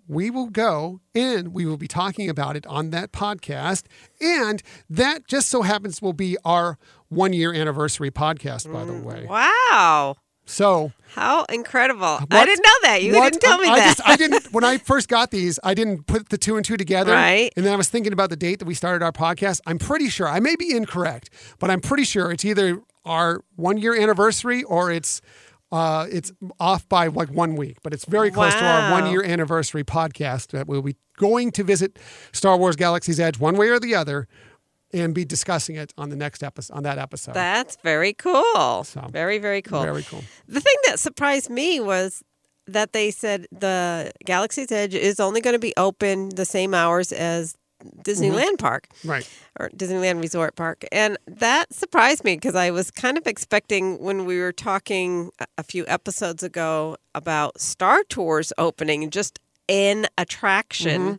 we will go and we will be talking about it on that podcast. And that just so happens will be our one year anniversary podcast, by the mm, way. Wow. So How incredible. I didn't know that. You what- didn't tell me I, I that. Just, I didn't. When I first got these, I didn't put the two and two together. Right. And then I was thinking about the date that we started our podcast. I'm pretty sure. I may be incorrect, but I'm pretty sure it's either our one year anniversary or it's. Uh, it's off by like one week, but it's very close to our one year anniversary podcast that we'll be going to visit Star Wars Galaxy's Edge one way or the other and be discussing it on the next episode on that episode. That's very cool. So, very, very cool. Very cool. The thing that surprised me was that they said the Galaxy's Edge is only going to be open the same hours as Disneyland mm-hmm. Park Right. or Disneyland Resort Park. And that surprised me because I was kind of expecting when we were talking a- few episodes ago about Star Tours opening just an attraction. Mm-hmm.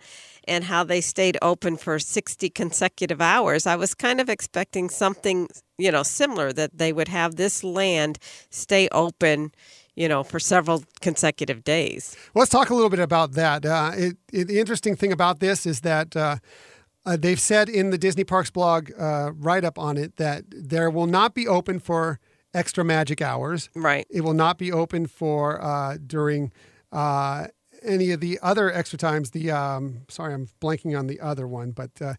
And how they stayed open for 60 consecutive hours. I was kind of expecting something, you know, similar that they would have this land stay open, you know, for several consecutive days. Well, let's talk a little bit about that. Uh, it, it, the interesting thing about this is that uh, uh, they've said in the Disney Parks blog uh, write up on it that there will not be open for extra magic hours. Right. It will not be open for uh, during uh, any of the other extra times. The um, sorry, I'm blanking on the other one, but uh,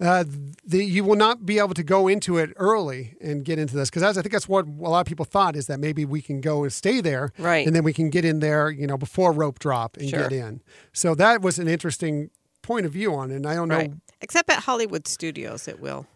uh, the you will not be able to go into it early and get into this because I think that's what a lot of people thought is that maybe we can go and stay there, Right. and then we can get in there, you know, before rope drop and Sure. get in. So that was an interesting point of view on it. And I don't know. Right. Except at Hollywood Studios, it will.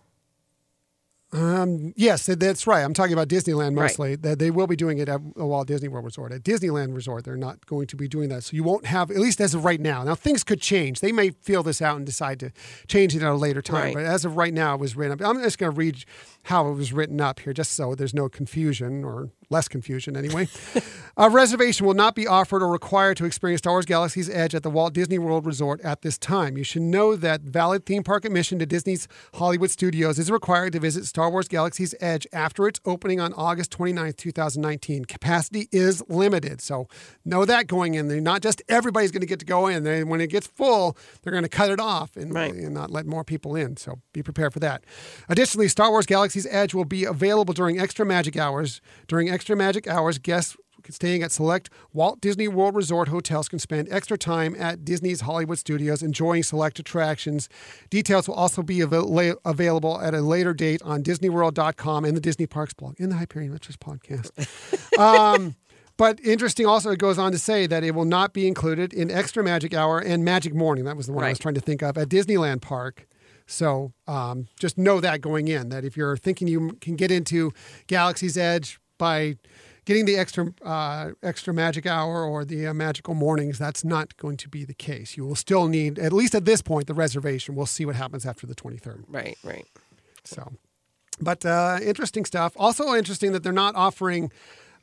Um, yes, that's right. I'm talking about Disneyland mostly. That they will be doing it at a Walt Disney World Resort. At Disneyland Resort, they're not going to be doing that. So you won't have, at least as of right now. Now things could change. They may feel this out and decide to change it at a later time. Right. But as of right now, it was written up. I'm just going to read how it was written up here, just so there's no confusion or less confusion anyway. a reservation will not be offered or required to experience Star Wars Galaxy's Edge at the Walt Disney World Resort at this time. You should know that valid theme park admission to Disney's Hollywood Studios is required to visit Star Wars Galaxy's Edge after its opening on August 29th, 2019. Capacity is limited, so know that going in there. Not just everybody's going to get to go in. They, when it gets full, they're going to cut it off and, Right. and not let more people in. So be prepared for that. Additionally, Star Wars Galaxy's Edge will be available during extra magic hours. During extra magic hours, guests staying at select Walt Disney World Resort hotels can spend extra time at Disney's Hollywood Studios enjoying select attractions. Details will also be la- available at a later date on DisneyWorld.com and the Disney Parks blog in the Hyperion Witches podcast. um, but interesting also, it goes on to say that it will not be included in Extra Magic Hour and Magic Morning. That was the one I was trying to think of at Disneyland Park. So um, just know that going in that if you're thinking you can get into Galaxy's Edge by getting the extra uh, extra magic hour or the uh, magical mornings, that's not going to be the case. You will still need, at least at this point, the reservation. We'll see what happens after the 23rd. Right, right. So, but uh, interesting stuff. Also interesting that they're not offering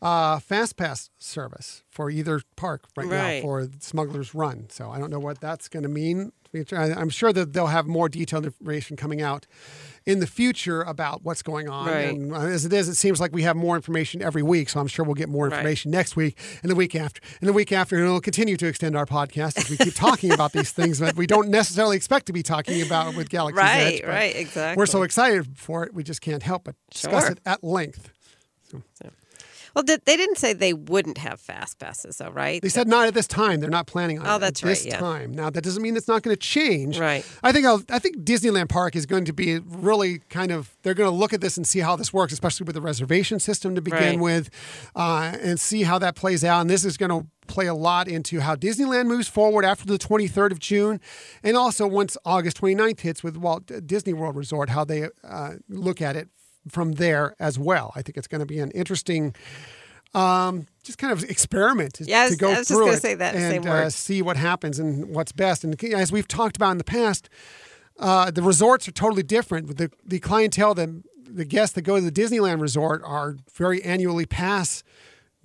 uh, fast pass service for either park right, Right. now for Smuggler's Run. So I don't know what that's going to mean. I- I'm sure that they'll have more detailed information coming out in the future about what's going on. Right. And uh, as it is, it seems like we have more information every week. So I'm sure we'll get more Right. information next week and the week after and the week after. And it'll continue to extend our podcast as we keep talking about these things that we don't necessarily expect to be talking about with Galaxy's Right, Edge. right, exactly. We're so excited for it, we just can't help but discuss Sure. it at length. Well, did, they didn't say they wouldn't have fast passes, though, right? They said not at this time. They're not planning on Oh, it that's at right, this yeah. time. Now that doesn't mean it's not going to change. Right. I think I'll, I think Disneyland Park is going to be really kind of they're going to look at this and see how this works, especially with the reservation system to begin Right. with, uh, and see how that plays out. And this is going to play a lot into how Disneyland moves forward after the 23rd of June, and also once August 29th hits with Walt Disney World Resort, how they uh, look at it from there as well. I think it's going to be an interesting um, just kind of experiment I to go I was through it say that and uh, see what happens and what's best. And as we've talked about in the past, uh, the resorts are totally different. The the clientele, the the guests that go to the Disneyland resort are very annually pass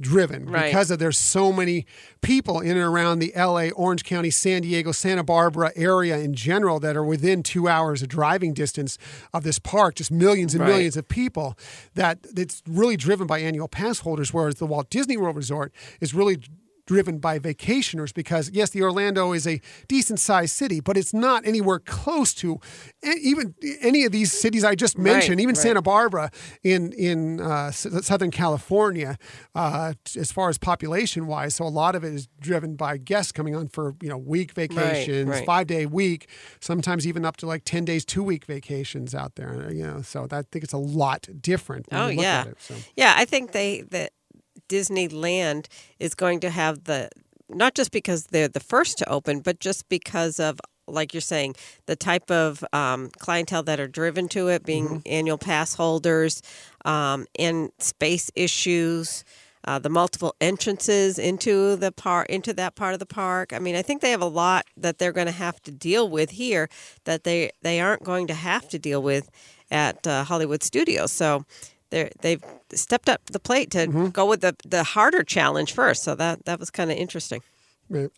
driven Right. because of there's so many people in and around the LA, Orange County, San Diego, Santa Barbara area in general that are within two hours of driving distance of this park, just millions and Right. millions of people that it's really driven by annual pass holders, whereas the Walt Disney World Resort is really driven by vacationers because yes the Orlando is a decent sized city but it's not anywhere close to even any of these cities I just mentioned even right. Santa Barbara in in uh, S- Southern California uh, as far as population wise so a lot of it is driven by guests coming on for you know week vacations right. five day week sometimes even up to like 10 days two week vacations out there you know so that, I think it's a lot different when Oh you look yeah, at it, so. yeah. I think they that Disneyland is going to have the not just because they're the first to open, but just because of like you're saying the type of um, clientele that are driven to it, being Mm-hmm. annual pass holders, um, and space issues. Uh, the multiple entrances into the park into that part of the park. I mean, I think they have a lot that they're going to have to deal with here that they they aren't going to have to deal with at uh, Hollywood Studios. So they they've stepped up the plate to Mm-hmm. go with the the harder challenge first. So that that was kind of interesting.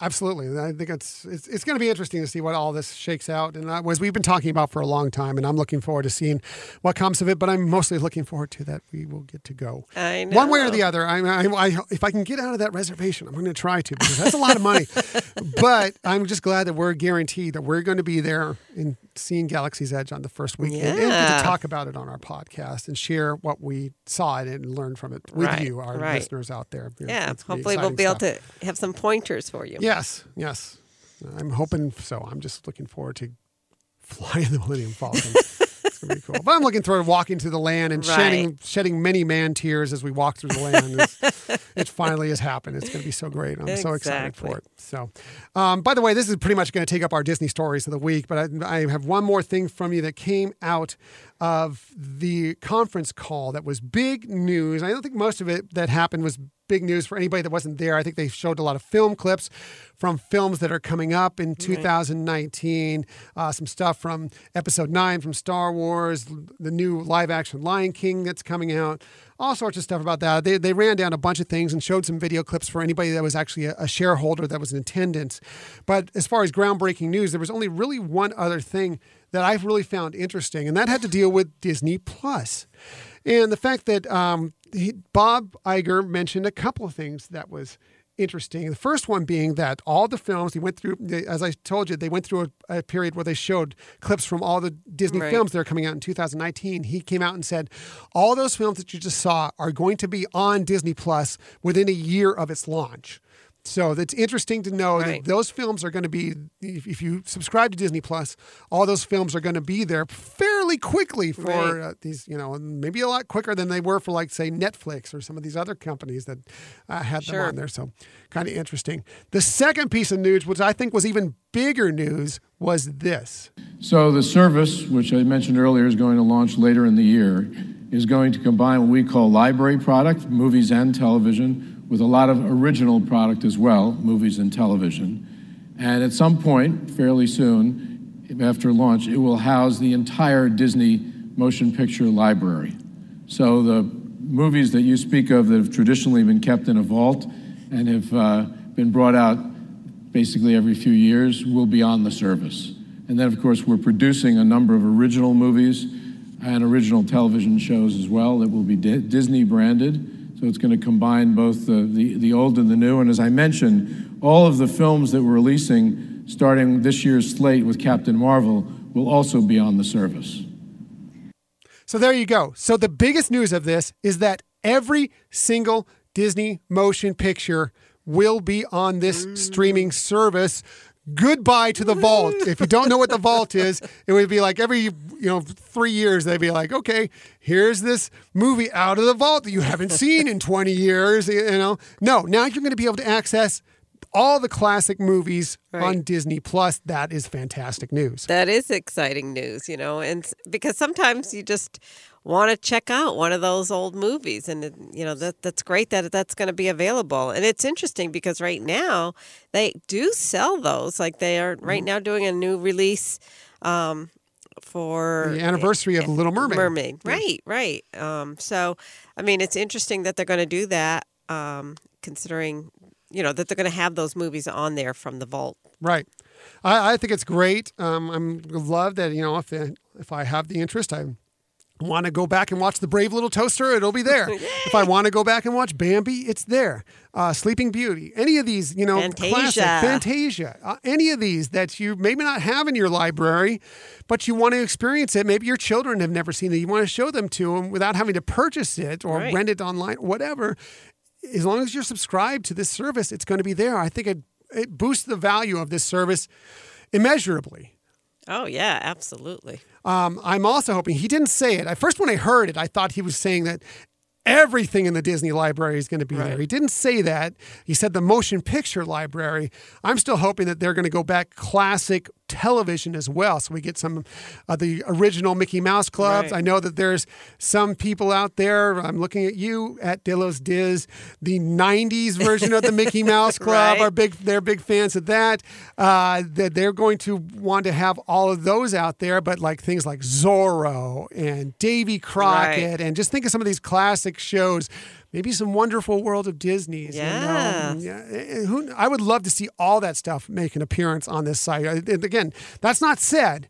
Absolutely. I think it's it's, it's going to be interesting to see what all this shakes out. And as we've been talking about for a long time, and I'm looking forward to seeing what comes of it. But I'm mostly looking forward to that we will get to go I one way or the other. I, I, I, if I can get out of that reservation, I'm going to try to because that's a lot of money. but I'm just glad that we're guaranteed that we're going to be there and seeing Galaxy's Edge on the first weekend and get to talk about it on our podcast and share what we saw it and learn from it with Right, you, our right. listeners out there. Yeah, hopefully we'll be able stuff. to have some pointers for you. Yes, yes. I'm hoping so. I'm just looking forward to flying the Millennium Falcon. gonna be cool. But I'm looking forward to walking through the land and shedding Right. shedding many man tears as we walk through the land. It's, it finally has happened. It's gonna be so great. I'm so excited for it. So, um, by the way, this is pretty much going to take up our Disney stories of the week. But I, I have one more thing from you that came out of the conference call that was big news. I don't think most of it that happened was big news for anybody that wasn't there. I think they showed a lot of film clips from films that are coming up in 2019. Uh, some stuff from Episode Nine from Star Wars, the new live-action Lion King that's coming out. All sorts of stuff about that. They, they ran down a bunch of things and showed some video clips for anybody that was actually a, a shareholder that was in attendance. But as far as groundbreaking news, there was only really one other thing that I've really found interesting, and that had to deal with Disney Plus, and the fact that um, he, Bob Iger mentioned a couple of things that was interesting. The first one being that all the films he went through, as I told you, they went through a, a period where they showed clips from all the Disney Right. films that are coming out in 2019. He came out and said, all those films that you just saw are going to be on Disney Plus within a year of its launch. So it's interesting to know Right. that those films are going to be, if, if you subscribe to Disney Plus, all those films are going to be there fairly quickly for Right. uh, these, you know, maybe a lot quicker than they were for, like, say, Netflix or some of these other companies that uh, had them on there. So kind of interesting. The second piece of news, which I think was even bigger news, was this. So the service, which I mentioned earlier, is going to launch later in the year, is going to combine what we call library product, movies and television, with a lot of original product as well, movies and television. And at some point, fairly soon, after launch, it will house the entire Disney motion picture library. So the movies that you speak of that have traditionally been kept in a vault and have uh, been brought out basically every few years will be on the service. And then, of course, we're producing a number of original movies and original television shows as well that will be Di- Disney branded. So it's going to combine both the, the, the old and the new. And as I mentioned, all of the films that we're releasing starting this year's slate with Captain Marvel will also be on the service. So there you go. So the biggest news of this is that every single Disney motion picture will be on this mm. streaming service. Goodbye to the vault. If you don't know what the vault is, it would be like every you know three years they'd be like, okay, here's this movie out of the vault that you haven't seen in 20 years. You know, no, now you're going to be able to access all the classic movies on Disney Plus. That is fantastic news. That is exciting news, you know, and because sometimes you just want to check out one of those old movies, and you know that that's great that that's going to be available. And it's interesting because right now they do sell those, like they are right Mm-hmm. now doing a new release um, for The anniversary of Little Mermaid. Mermaid, right, right. Um, so, I mean, it's interesting that they're going to do that, um, considering you know that they're going to have those movies on there from the vault. Right. I, I think it's great. Um, I'm love that you know if if I have the interest, I want to go back and watch the Brave Little Toaster, it'll be there. if I want to go back and watch Bambi, it's there. Uh, Sleeping Beauty, any of these, you know, classic Fantasia. Fantasia, uh, any of these that you maybe not have in your library, but you want to experience it. Maybe your children have never seen it. You want to show them to them without having to purchase it or Right. rent it online, whatever. As long as you're subscribed to this service, it's going to be there. I think it it boosts the value of this service immeasurably. Oh yeah, absolutely. Um, I'm also hoping he didn't say it. At first, when I heard it, I thought he was saying that everything in the Disney library is going to be there. He didn't say that. He said the motion picture library. I'm still hoping that they're going to go back classic television as well, so we get some of the original Mickey Mouse clubs. Right. I know that there's some people out there. I'm looking at you at Dillos Diz. The '90s version of the Mickey Mouse Club Right. are big. They're big fans of that. Uh, that they're going to want to have all of those out there, but like things like Zorro and Davy Crockett, and just think of some of these classic shows. Maybe some Wonderful World of Disney's. Yes. You know? Yeah. Eh, eh, who, I would love to see all that stuff make an appearance on this site. And again, that's not said.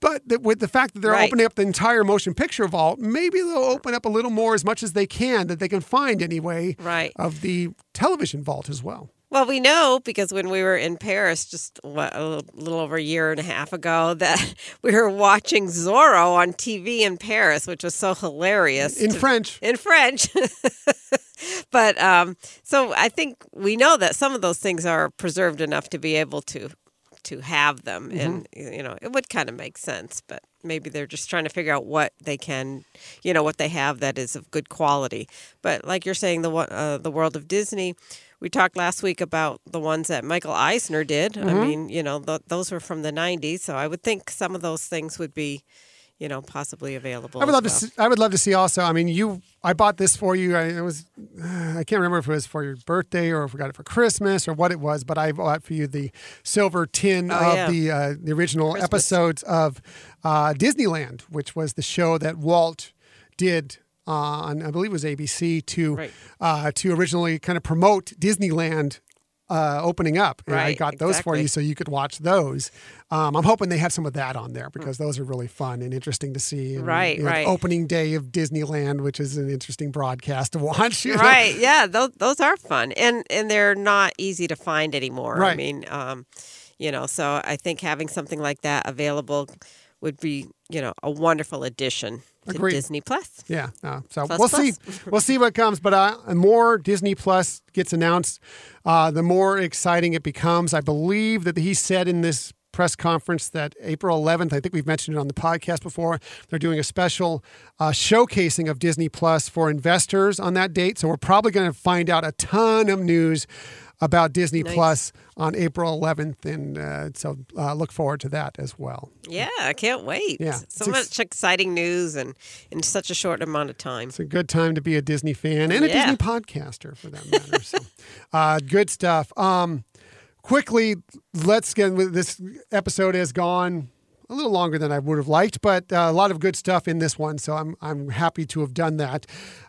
But with the fact that they're Right. opening up the entire motion picture vault, maybe they'll open up a little more as much as they can that they can find anyway Right. of the television vault as well. Well, we know because when we were in Paris just what, a little, over a year and a half ago that we were watching Zorro on TV in Paris, which was so hilarious. In to- French. In French. but um, so I think we know that some of those things are preserved enough to be able to to have them, and you know it would kind of make sense, but. Maybe they're just trying to figure out what they can, you know, what they have that is of good quality. But like you're saying, the uh, the world of Disney, we talked last week about the ones that Michael Eisner did. I mean, you know, th- those were from the 90s. So I would think some of those things would be, you know, possibly available. I would love well. to. See, I would love to see also. I mean, you. I bought this for you. I, it was. I can't remember if it was for your birthday or if we got it for Christmas or what it was. But I bought for you the silver tin Oh, of yeah. the uh, the original Christmas. episodes of uh, Disneyland, which was the show that Walt did. Uh, on I believe it was ABC to Right. uh, to originally kind of promote Disneyland uh, opening up, and I got those for you so you could watch those. Um, I'm hoping they have some of that on there because those are really fun and interesting to see. And, Right, you know, right. opening day of Disneyland, which is an interesting broadcast to watch. you know? right yeah those, those are fun and and they're not easy to find anymore Right. i mean um you know so i think having something like that available would be you know a wonderful addition to Agreed. disney plus Yeah. uh, so Plus, we'll plus. see. we'll see what comes. But uh, the more Disney Plus gets announced, uh, the more exciting it becomes. I believe that he said in this press conference that April 11th, I think we've mentioned it on the podcast before, they're doing a special uh, showcasing of Disney Plus for investors on that date. So we're probably going to find out a ton of news about Disney Nice. Plus on April 11th, and uh, so uh, look forward to that as well. Yeah, I can't wait. Yeah, So ex- much exciting news and in such a short amount of time. It's a good time to be a Disney fan and a Yeah. Disney podcaster, for that matter. so, uh, good stuff. Um, quickly, let's get with this episode has gone a little longer than I would have liked, but uh, a lot of good stuff in this one. So I'm I'm happy to have done that.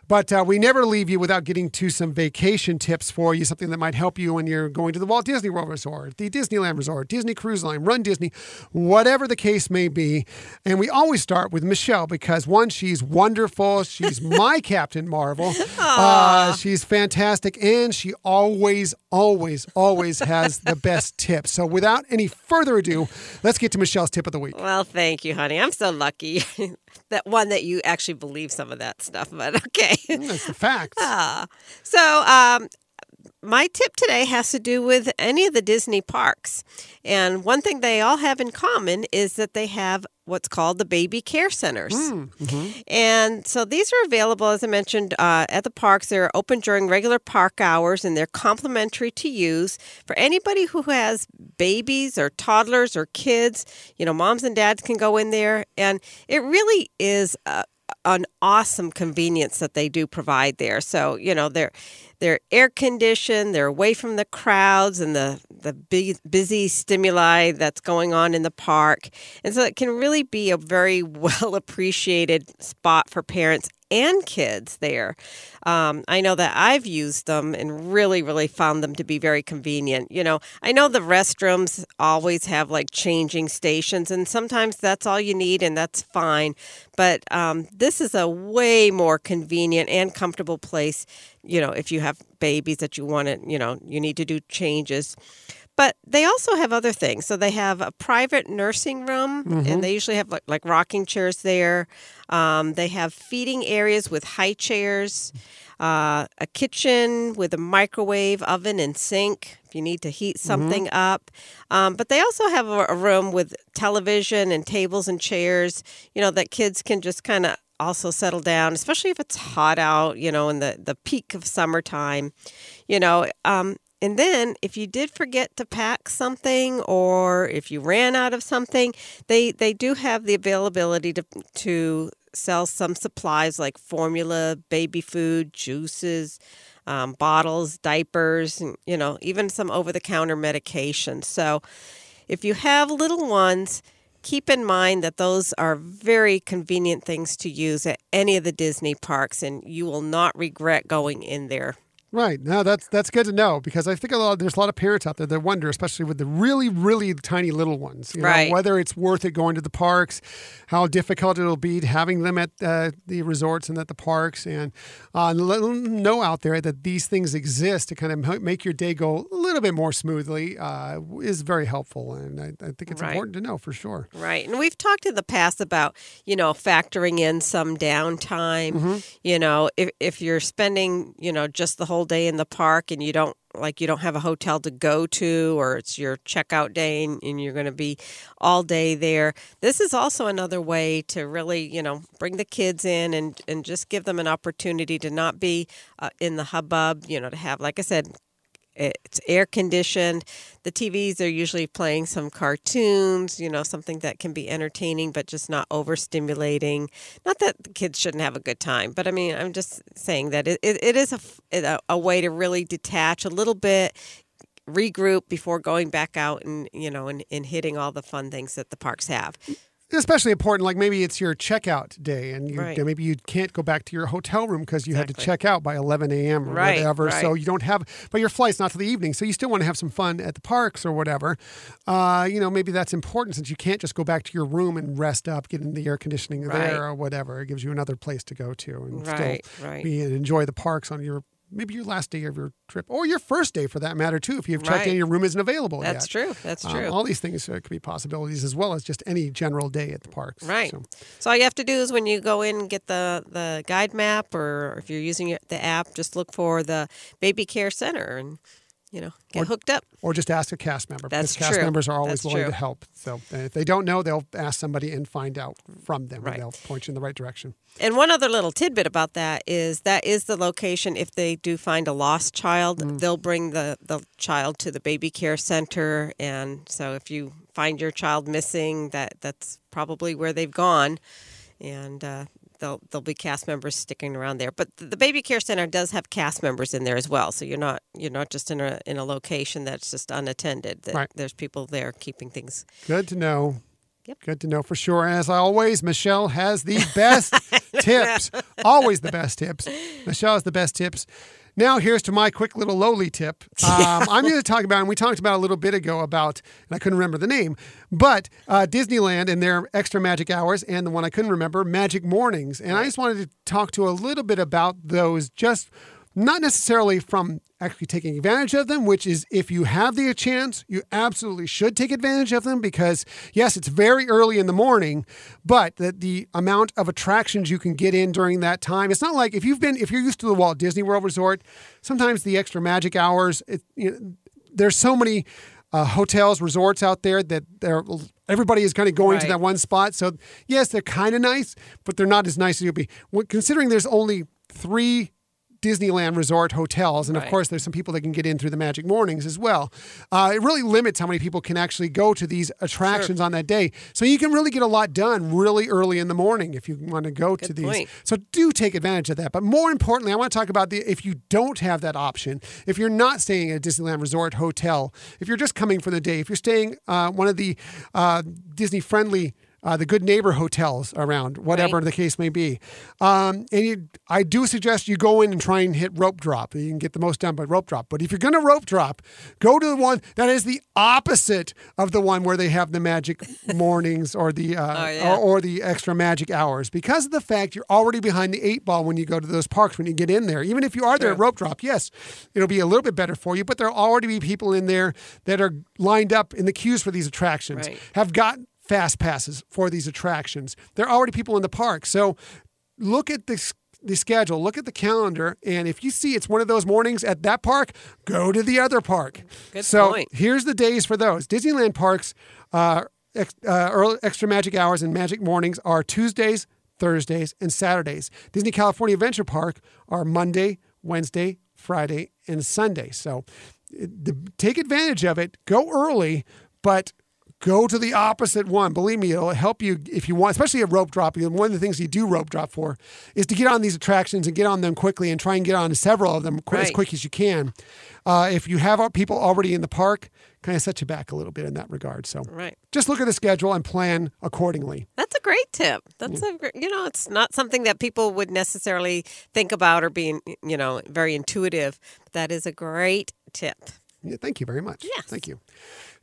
But uh, we never leave you without getting to some vacation tips for you, something that might help you when you're going to the Walt Disney World Resort, the Disneyland Resort, Disney Cruise Line, Run Disney, whatever the case may be. And we always start with Michelle because one, she's wonderful. She's my Captain Marvel. Uh, she's fantastic, and she always, always, always has the best tips. So without any further ado, let's get to Michelle's tip of the week. Well, thank you, honey. I'm so lucky. that one that you actually believe some of that stuff, but okay. That's the fact. Ah. So, um, my tip today has to do with any of the Disney parks. And one thing they all have in common is that they have what's called the baby care centers. And so these are available, as I mentioned, uh, at the parks. They're open during regular park hours and they're complimentary to use for anybody who has babies or toddlers or kids. You know, moms and dads can go in there. And it really is a, an awesome convenience that they do provide there. So, you know, they're they're air conditioned, they're away from the crowds and the the big, busy stimuli that's going on in the park. And so it can really be a very well appreciated spot for parents and kids there. Um, I know that I've used them and really, really found them to be very convenient. You know, I know the restrooms always have like changing stations, and sometimes that's all you need, and that's fine. But um, this is a way more convenient and comfortable place. You know, if you have babies that you want to, you know, you need to do changes. But they also have other things. So they have a private nursing room, and they usually have like, like rocking chairs there. Um, they have feeding areas with high chairs, uh, a kitchen with a microwave oven and sink if you need to heat something up. Um, but they also have a, a room with television and tables and chairs, you know, that kids can just kind of also settle down, especially if it's hot out, you know, in the, the peak of summertime, you know. Um, and then if you did forget to pack something or if you ran out of something, they, they do have the availability to, to sell some supplies like formula, baby food, juices, um, bottles, diapers, and, you know, even some over the counter medications. So if you have little ones, keep in mind that those are very convenient things to use at any of the Disney parks, and you will not regret going in there. Right. No, that's that's good to know because I think a lot there's a lot of parents out there that wonder, especially with the really, really tiny little ones, you know, Right. whether it's worth it going to the parks, how difficult it'll be having them at uh, the resorts and at the parks, and uh, let them know out there that these things exist to kind of make your day go a little bit more smoothly uh, is very helpful, and I, I think it's Right. important to know for sure. Right. And we've talked in the past about, you know, factoring in some downtime. You know, if, if you're spending, you know, just the whole day in the park and you don't like you don't have a hotel to go to or it's your checkout day and, and you're going to be all day there. This is also another way to really you know bring the kids in and and just give them an opportunity to not be uh, in the hubbub you know to have like i said it's air conditioned. The TVs are usually playing some cartoons, you know, something that can be entertaining but just not overstimulating. Not that the kids shouldn't have a good time, but I mean, I'm just saying that it, it, it is a way to really detach a little bit, regroup before going back out and, you know, and, and hitting all the fun things that the parks have. Especially important like maybe it's your checkout day and you, Right. maybe you can't go back to your hotel room because you had to check out by 11 a.m or Right, whatever so you don't have but your flight's not to the evening so you still want to have some fun at the parks or whatever uh, you know maybe that's important since you can't just go back to your room and rest up get in the air conditioning Right. there or whatever it gives you another place to go to and Right, still right. be and enjoy the parks on your maybe your last day of your trip or your first day for that matter too if you've checked Right. in your room isn't available That's yet. true. That's Um, true. all these things uh, could be possibilities as well as just any general day at the parks. Right. So, So all you have to do is when you go in and get the, the guide map, or if you're using the app, just look for the baby care center, and you know, get hooked up. or just ask a cast member. That's because cast true. members are always That's willing true. to help. So if they don't know, they'll ask somebody and find out from them, Right. and they'll point you in the right direction. And one other little tidbit about that is that is the location if they do find a lost child, Mm. they'll bring the, the child to the baby care center and so if you find your child missing that that's probably where they've gone and uh There'll, there'll be cast members sticking around there, but the baby care center does have cast members in there as well. So you're not you're not just in a in a location that's just unattended. That Right. There's people there keeping things. Good to know. Yep. Good to know for sure. As always, Michelle has the best tips. Always the best tips. Michelle has the best tips. Now, here's to my quick little lowly tip. Um, I'm going to talk about, and we talked about a little bit ago about, and I couldn't remember the name, but uh, Disneyland and their extra magic hours, and the one I couldn't remember, Magic Mornings. And I just wanted to talk to a little bit about those, just not necessarily from actually taking advantage of them, which is if you have the chance, you absolutely should take advantage of them because, yes, it's very early in the morning, but the, the amount of attractions you can get in during that time, it's not like if you've been, if you're used to the Walt Disney World Resort, sometimes the extra magic hours, it, you know, there's so many uh, hotels, resorts out there that they're, everybody is kind of going to that one spot. So, yes, they're kind of nice, but they're not as nice as you'll be. Well, considering there's only three Disneyland resort hotels, and of course, there's some people that can get in through the Magic Mornings as well. Uh, it really limits how many people can actually go to these attractions on that day. So you can really get a lot done really early in the morning if you want to go to Good these. point. So do take advantage of that. But more importantly, I want to talk about the if you don't have that option, if you're not staying at a Disneyland Resort hotel, if you're just coming for the day, if you're staying uh, one of the uh, Disney friendly. Uh, the good neighbor hotels around, whatever Right. the case may be, um, and you, I do suggest you go in and try and hit rope drop. You can get the most done by rope drop. But if you're going to rope drop, go to the one that is the opposite of the one where they have the magic mornings or the uh, Oh, yeah. or, or the extra magic hours because of the fact you're already behind the eight ball when you go to those parks when you get in there. Even if you are there at rope drop, yes, it'll be a little bit better for you, but there'll already be people in there that are lined up in the queues for these attractions, Right. have got fast passes for these attractions. There are already people in the park. So look at this the schedule, look at the calendar, and if you see it's one of those mornings at that park, go to the other park. Good so point. here's the days for those. Disneyland parks, uh, ex, uh, early, extra magic hours and magic mornings are Tuesdays, Thursdays, and Saturdays. Disney California Adventure Park are Monday, Wednesday, Friday, and Sunday. So the, take advantage of it. Go early, but go to the opposite one. Believe me, it'll help you if you want, especially a rope drop. Know, One of the things you do rope drop for is to get on these attractions and get on them quickly and try and get on several of them qu- as quick as you can. Uh, if you have people already in the park, kind of set you back a little bit in that regard. So Right. just look at the schedule and plan accordingly. That's a great tip. That's a gr- you know, it's not something that people would necessarily think about or being you know very intuitive. That is a great tip. Yeah, thank you very much. Yes. Thank you.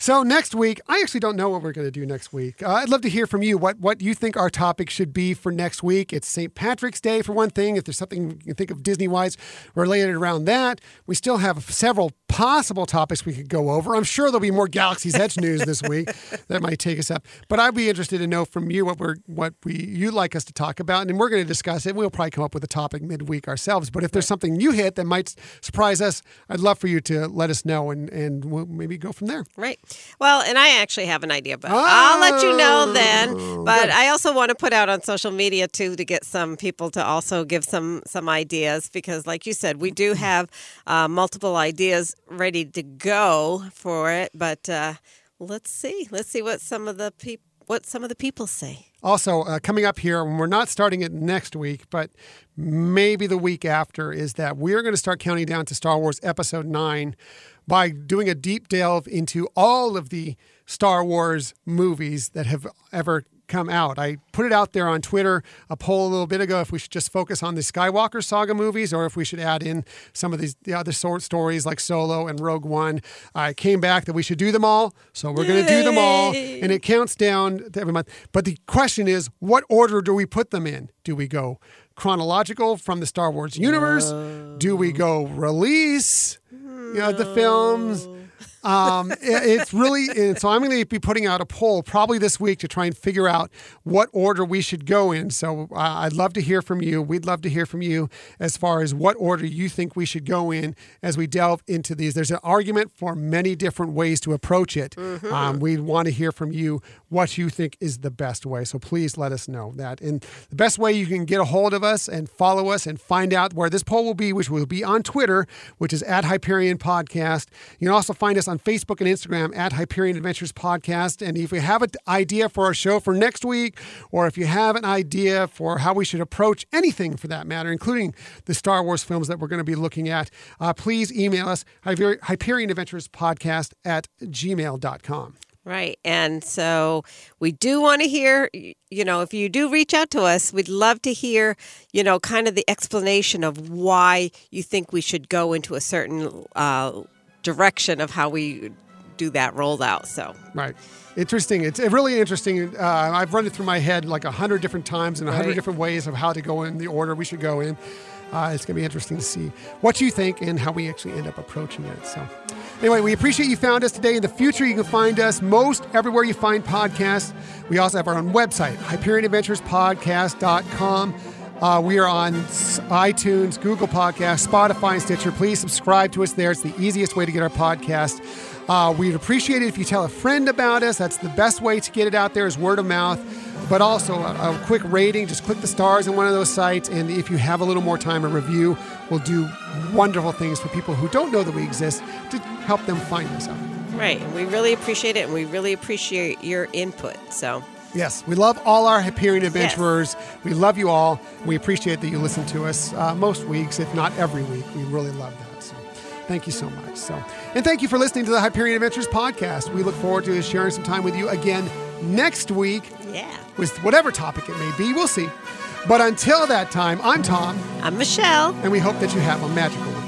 So next week, I actually don't know what we're going to do next week. Uh, I'd love to hear from you what what you think our topic should be for next week. It's St. Patrick's Day for one thing. If there's something you can think of Disney wise related around that, we still have several possible topics we could go over. I'm sure there'll be more Galaxy's Edge news this week that might take us up. But I'd be interested to know from you what we're what we you'd like us to talk about, and then we're going to discuss it. We'll probably come up with a topic midweek ourselves. But if there's something you hit that might surprise us, I'd love for you to let us know, and and we'll maybe go from there. Right. Well, and I actually have an idea, but I'll let you know then. But I also want to put out on social media too to get some people to also give some some ideas because, like you said, we do have uh, multiple ideas ready to go for it. But uh, let's see. Let's see what some of the people what some of the people say. Also, uh, coming up here, we're not starting it next week, but maybe the week after, is that we're going to start counting down to Star Wars Episode 9 by doing a deep delve into all of the Star Wars movies that have ever come out. I put it out there on Twitter, a poll a little bit ago, if we should just focus on the Skywalker saga movies or if we should add in some of these the other sort stories like Solo and Rogue One. I came back that we should do them all, so we're going to do them all, and it counts down every month. But the question is, what order do we put them in? Do we go chronological from the Star Wars universe? Do we go release? You know, the films. Um, it- it's really and so. I'm going to be putting out a poll probably this week to try and figure out what order we should go in. So uh, I'd love to hear from you. We'd love to hear from you as far as what order you think we should go in as we delve into these. There's an argument for many different ways to approach it. Um, we want to hear from you what you think is the best way. So please let us know that. And the best way you can get a hold of us and follow us and find out where this poll will be, which will be on Twitter, which is at Hyperion Podcast. You can also find us on Facebook and Instagram at Hyperion Adventures Podcast. And if you have an idea for our show for next week, or if you have an idea for how we should approach anything for that matter, including the Star Wars films that we're going to be looking at, uh, please email us Hyper- Hyperion Adventures Podcast at gmail.com. Right. And so we do want to hear, you know, if you do reach out to us, we'd love to hear, you know, kind of the explanation of why you think we should go into a certain uh, direction of how we do that rollout. So, Right. Interesting. It's really interesting. Uh, I've run it through my head like a hundred different times and a hundred Right. different ways of how to go in the order we should go in. Uh, it's going to be interesting to see what you think and how we actually end up approaching it. So, anyway, we appreciate you found us today. In the future, you can find us most everywhere you find podcasts. We also have our own website, HyperionAdventuresPodcast.com. Uh, we are on iTunes, Google Podcasts, Spotify, and Stitcher. Please subscribe to us there. It's the easiest way to get our podcast. Uh, we'd appreciate it if you tell a friend about us. That's the best way to get it out there is word of mouth. But also a, a quick rating. Just click the stars on one of those sites. And if you have a little more time, a review will do wonderful things for people who don't know that we exist to help them find us right. We really appreciate it. And we really appreciate your input. So, Yes, we love all our Hyperion adventurers. We love you all. We appreciate that you listen to us uh, most weeks, if not every week. We really love that. So thank you so much. So, and thank you for listening to the Hyperion Adventures podcast. We look forward to sharing some time with you again next week yeah. with whatever topic it may be. We'll see. But until that time, I'm Tom, I'm Michelle. and we hope that you have a magical